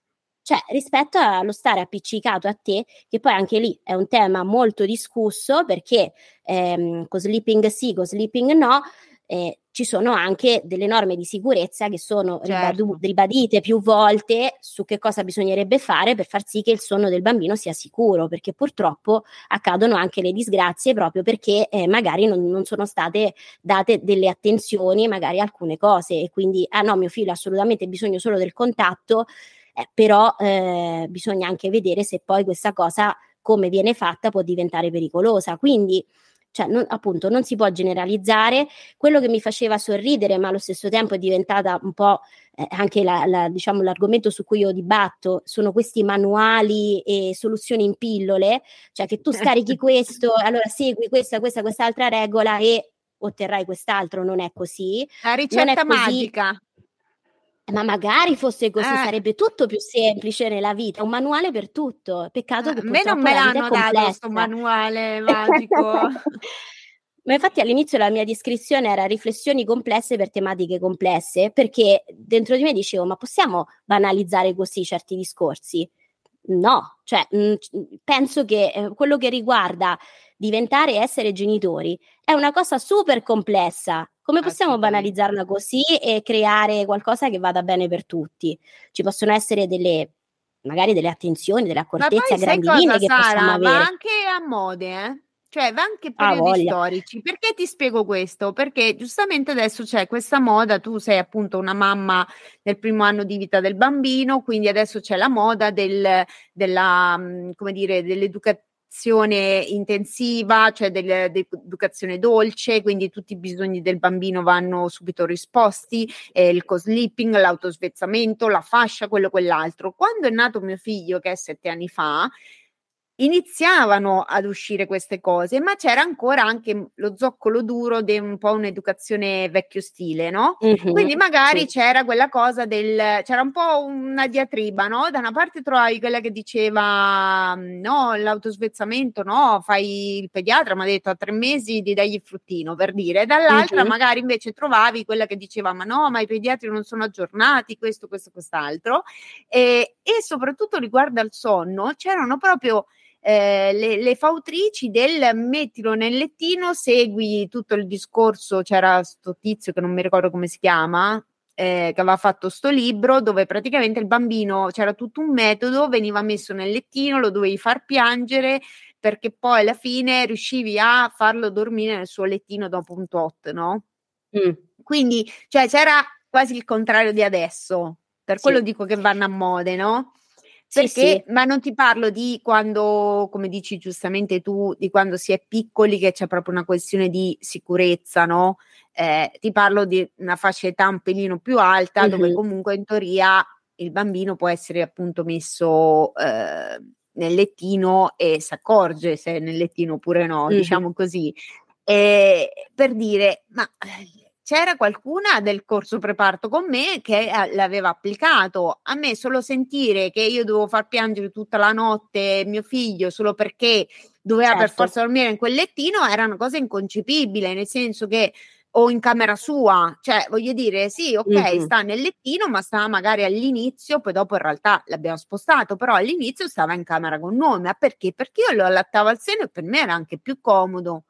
Cioè, rispetto allo stare appiccicato a te, che poi anche lì è un tema molto discusso perché ehm, con sleeping sì, con sleeping no, eh, ci sono anche delle norme di sicurezza che sono certo. ribadite più volte su che cosa bisognerebbe fare per far sì che il sonno del bambino sia sicuro, perché purtroppo accadono anche le disgrazie proprio perché eh, magari non, non, sono state date delle attenzioni magari alcune cose e quindi, ah no, mio figlio ha assolutamente bisogno solo del contatto, eh, però eh, bisogna anche vedere se poi questa cosa come viene fatta può diventare pericolosa. Quindi cioè non, appunto non si può generalizzare. Quello che mi faceva sorridere, ma allo stesso tempo è diventata un po' eh, anche la, la, diciamo, l'argomento su cui io dibatto, sono questi manuali e soluzioni in pillole, cioè che tu scarichi questo, allora segui questa, questa, quest'altra regola e otterrai quest'altro, non è così. La ricetta magica. Ma magari fosse così, eh. sarebbe tutto più semplice nella vita, un manuale per tutto. Peccato che a me non me l'hanno dato questo manuale magico. Ma infatti all'inizio la mia descrizione era riflessioni complesse per tematiche complesse, perché dentro di me dicevo, ma possiamo banalizzare così certi discorsi? No, cioè mh, penso che eh, quello che riguarda diventare e essere genitori è una cosa super complessa come possiamo banalizzarla così e creare qualcosa che vada bene per tutti? Ci possono essere delle magari delle attenzioni, delle accortezze a grandi linee che Sara, possiamo avere. Ma anche a mode, eh? Cioè, va anche periodi ah, storici. Perché ti spiego questo? Perché giustamente adesso c'è questa moda, tu sei appunto una mamma nel primo anno di vita del bambino, quindi adesso c'è la moda del, della, mm, come dire, dell'educazione educazione intensiva, cioè del, dell'educazione dolce, quindi tutti i bisogni del bambino vanno subito risposti, eh, il co-sleeping, l'autosvezzamento, la fascia, quello, quell'altro. Quando è nato mio figlio, che è sette anni fa, iniziavano ad uscire queste cose, ma c'era ancora anche lo zoccolo duro di un po' un'educazione vecchio stile, no? Mm-hmm, Quindi magari sì. c'era quella cosa del c'era un po' una diatriba, no? Da una parte trovavi quella che diceva no, l'autosvezzamento, no, fai il pediatra, mi ha detto a tre mesi di dargli il fruttino per dire, dall'altra mm-hmm. magari invece trovavi quella che diceva ma no, ma i pediatri non sono aggiornati, questo, questo, quest'altro. E, e soprattutto riguardo al sonno, c'erano proprio eh, le, le, fautrici del mettilo nel lettino, segui tutto il discorso, c'era sto tizio che non mi ricordo come si chiama, eh, che aveva fatto sto libro dove praticamente il bambino c'era tutto un metodo, veniva messo nel lettino, lo dovevi far piangere perché poi alla fine riuscivi a farlo dormire nel suo lettino dopo un tot, no? Mm. Quindi, cioè, c'era quasi il contrario di adesso, per quello sì. dico che vanno a mode, no? Perché, sì, sì. ma non ti parlo di quando, come dici giustamente tu, di quando si è piccoli, che c'è proprio una questione di sicurezza, no? Eh, ti parlo di una fascia età un pelino più alta, mm-hmm. dove comunque in teoria il bambino può essere appunto messo eh, nel lettino e si accorge se è nel lettino oppure no, mm-hmm. diciamo così. Eh, per dire, ma c'era qualcuna del corso preparto con me che eh, l'aveva applicato. A me solo sentire che io dovevo far piangere tutta la notte mio figlio solo perché doveva certo. per forza dormire in quel lettino era una cosa inconcepibile, nel senso che o in camera sua, cioè voglio dire, sì, ok, mm-hmm. sta nel lettino, ma stava magari all'inizio, poi dopo in realtà l'abbiamo spostato, però all'inizio stava in camera con noi, ma perché? Perché io lo allattavo al seno e per me era anche più comodo.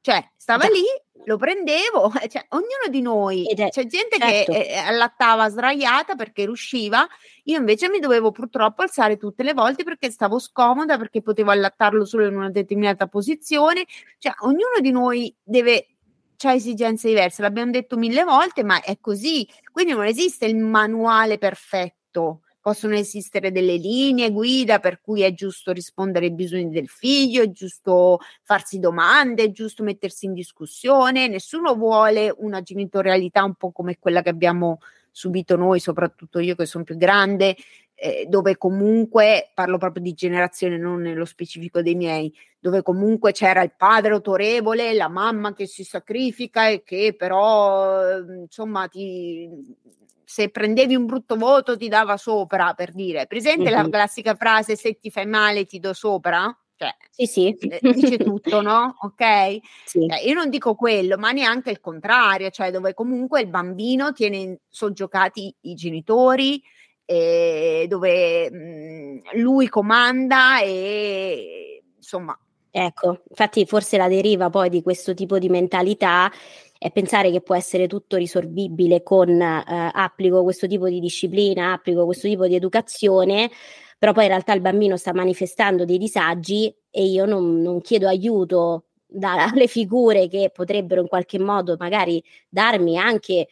Cioè, stava lì, lo prendevo, cioè, ognuno di noi, è, c'è gente certo. che eh, allattava sdraiata perché riusciva, io invece mi dovevo purtroppo alzare tutte le volte perché stavo scomoda, perché potevo allattarlo solo in una determinata posizione, cioè ognuno di noi deve ha esigenze diverse, l'abbiamo detto mille volte, ma è così. Quindi non esiste il manuale perfetto. Possono esistere delle linee guida per cui è giusto rispondere ai bisogni del figlio, è giusto farsi domande, è giusto mettersi in discussione. Nessuno vuole una genitorialità un po' come quella che abbiamo subito noi, soprattutto io che sono più grande, eh, dove comunque, parlo proprio di generazione, non nello specifico dei miei, dove comunque c'era il padre autorevole, la mamma che si sacrifica e che però, insomma, ti, se prendevi un brutto voto ti dava sopra, per dire. Presente mm-hmm. la classica frase se ti fai male ti do sopra? Cioè, sì, sì. Eh, dice tutto, no? Ok? Sì. Eh, io non dico quello, ma neanche il contrario, cioè dove comunque il bambino tiene soggiocati i genitori, eh, dove mh, mm, lui comanda e insomma. Ecco, infatti forse la deriva poi di questo tipo di mentalità è pensare che può essere tutto risolvibile con eh, applico questo tipo di disciplina, applico questo tipo di educazione, però poi in realtà il bambino sta manifestando dei disagi e io non, non chiedo aiuto dalle figure che potrebbero in qualche modo magari darmi anche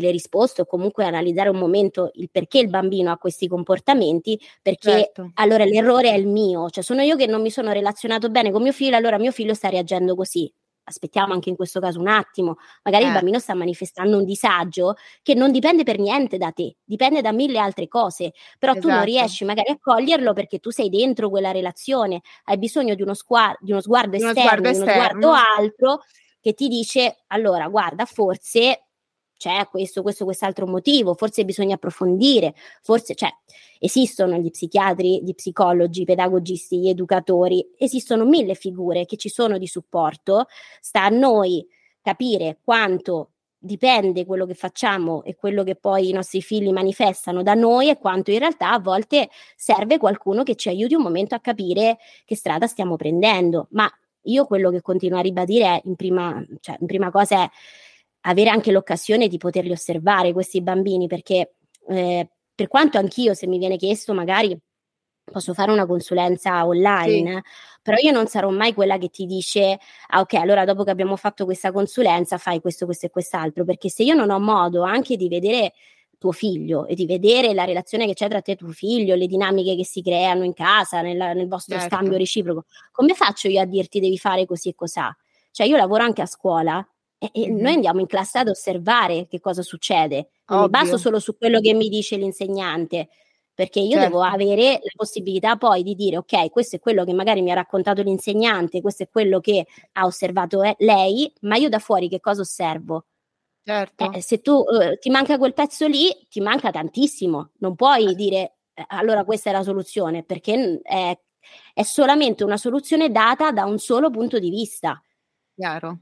delle risposte o comunque analizzare un momento il perché il bambino ha questi comportamenti, perché certo. allora l'errore è il mio, cioè sono io che non mi sono relazionato bene con mio figlio, allora mio figlio sta reagendo così aspettiamo anche in questo caso un attimo, magari eh. il bambino sta manifestando un disagio che non dipende per niente da te, dipende da mille altre cose, però esatto. tu non esatto. riesci magari a coglierlo perché tu sei dentro quella relazione, hai bisogno di uno, sguardo, di uno sguardo esterno, di uno sguardo, esterno. Di uno sguardo altro che ti dice allora guarda forse c'è questo, questo, quest'altro motivo, forse bisogna approfondire, forse, cioè, esistono gli psichiatri, gli psicologi, i pedagogisti, gli educatori, esistono mille figure che ci sono di supporto, sta a noi capire quanto dipende quello che facciamo e quello che poi i nostri figli manifestano da noi e quanto in realtà a volte serve qualcuno che ci aiuti un momento a capire che strada stiamo prendendo, ma io quello che continuo a ribadire in prima, cioè, in prima cosa è avere anche l'occasione di poterli osservare questi bambini, perché eh, per quanto anch'io, se mi viene chiesto, magari posso fare una consulenza online, sì. però io non sarò mai quella che ti dice, ah ok, allora dopo che abbiamo fatto questa consulenza fai questo, questo e quest'altro, perché se io non ho modo anche di vedere tuo figlio e di vedere la relazione che c'è tra te e tuo figlio, le dinamiche che si creano in casa, nel, nel vostro certo. scambio reciproco, come faccio io a dirti devi fare così e cos'ha? Cioè io lavoro anche a scuola e, e mm-hmm. noi andiamo in classe ad osservare che cosa succede. Non mi baso solo su quello che mi dice l'insegnante, perché io certo. devo avere la possibilità poi di dire ok, questo è quello che magari mi ha raccontato l'insegnante, questo è quello che ha osservato eh, lei, ma io da fuori che cosa osservo? Certo. Eh, se tu uh, ti manca quel pezzo lì, ti manca tantissimo. Non puoi dire eh, allora questa è la soluzione, perché è, è solamente una soluzione data da un solo punto di vista. Chiaro.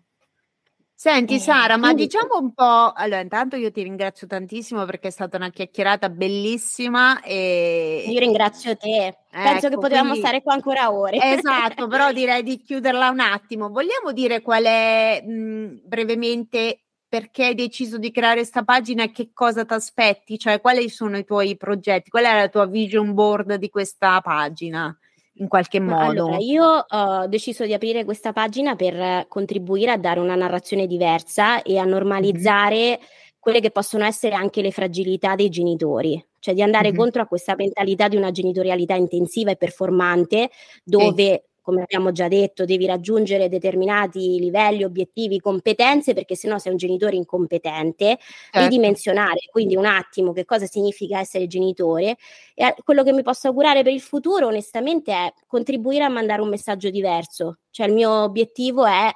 Senti eh, Sara, ma diciamo un po', allora intanto io ti ringrazio tantissimo perché è stata una chiacchierata bellissima e... Io ringrazio te, penso ecco, che potevamo quindi... stare qua ancora ore. Esatto, però direi di chiuderla un attimo. Vogliamo dire qual è mh, brevemente perché hai deciso di creare questa pagina e che cosa ti aspetti? Cioè quali sono i tuoi progetti? Qual è la tua vision board di questa pagina? In qualche modo? Allora, io ho deciso di aprire questa pagina per contribuire a dare una narrazione diversa e a normalizzare mm-hmm. quelle che possono essere anche le fragilità dei genitori, cioè di andare mm-hmm. contro a questa mentalità di una genitorialità intensiva e performante dove sì come abbiamo già detto, devi raggiungere determinati livelli, obiettivi, competenze, perché sennò sei un genitore incompetente, certo. ridimensionare quindi un attimo che cosa significa essere genitore. E quello che mi posso augurare per il futuro, onestamente, è contribuire a mandare un messaggio diverso. Cioè, il mio obiettivo è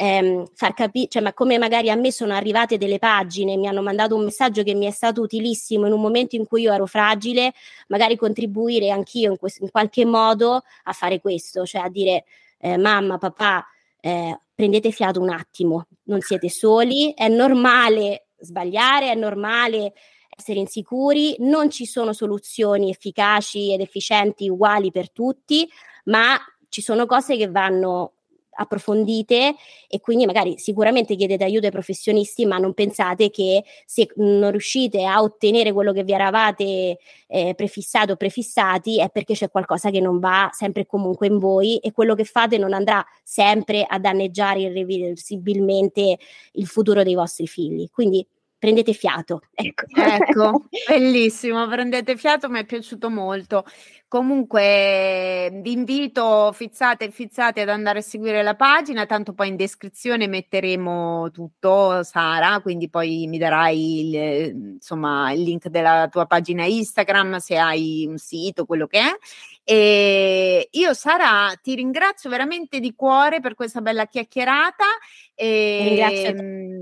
ehm, far capire, cioè, ma come magari a me sono arrivate delle pagine, mi hanno mandato un messaggio che mi è stato utilissimo in un momento in cui io ero fragile, magari contribuire anch'io in, questo, in qualche modo a fare questo, cioè a dire eh, mamma, papà, eh, prendete fiato un attimo, non siete soli, è normale sbagliare, è normale essere insicuri, non ci sono soluzioni efficaci ed efficienti uguali per tutti, ma ci sono cose che vanno approfondite e quindi magari sicuramente chiedete aiuto ai professionisti, ma non pensate che se non riuscite a ottenere quello che vi eravate eh, prefissato o prefissati è perché c'è qualcosa che non va sempre e comunque in voi e quello che fate non andrà sempre a danneggiare irreversibilmente il futuro dei vostri figli. Quindi prendete fiato. Ecco. ecco, bellissimo, prendete fiato, mi è piaciuto molto. Comunque vi invito, fizzate e fizzate ad andare a seguire la pagina, tanto poi in descrizione metteremo tutto, Sara, quindi poi mi darai il, insomma, il link della tua pagina Instagram se hai un sito, quello che è. E io, Sara, ti ringrazio veramente di cuore per questa bella chiacchierata. E, Ringrazio.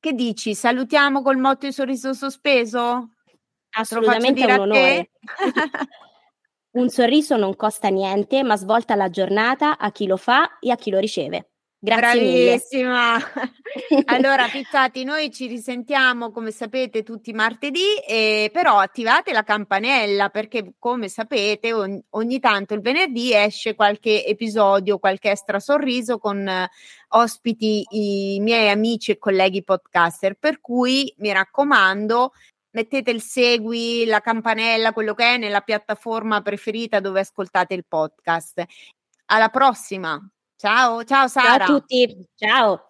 Che dici? Salutiamo col motto di sorriso sospeso? Assolutamente è un onore. un sorriso non costa niente, ma svolta la giornata a chi lo fa e a chi lo riceve. Grazie Bravissima. allora, pizzati, noi ci risentiamo come sapete tutti martedì, eh, però attivate la campanella perché come sapete ogni, ogni, tanto il venerdì esce qualche episodio, qualche extra sorriso con eh, ospiti i miei amici e colleghi podcaster, per cui mi raccomando mettete il segui, la campanella, quello che è nella piattaforma preferita dove ascoltate il podcast. Alla prossima! Ciao, ciao Sara. Ciao a tutti, ciao.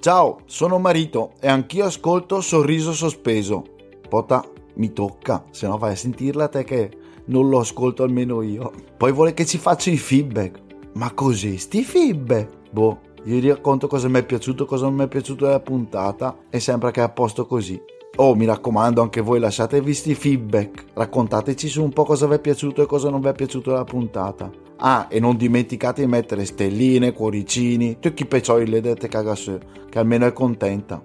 Ciao, sono Marito e anch'io ascolto Sorriso Sospeso. Pota, mi tocca, se no vai a sentirla te che non lo ascolto almeno io. Poi vuole che ci faccia i feedback. Ma così, sti feedback? Boh, io gli racconto cosa mi è piaciuto, cosa non mi è piaciuto della puntata e sembra che è a posto così. Oh, mi raccomando, anche voi lasciatevi sti feedback. Raccontateci su un po' cosa vi è piaciuto e cosa non vi è piaciuto della puntata. Ah, e non dimenticate di mettere stelline, cuoricini, tutti i peccioli le dette cagasse, che almeno è contenta.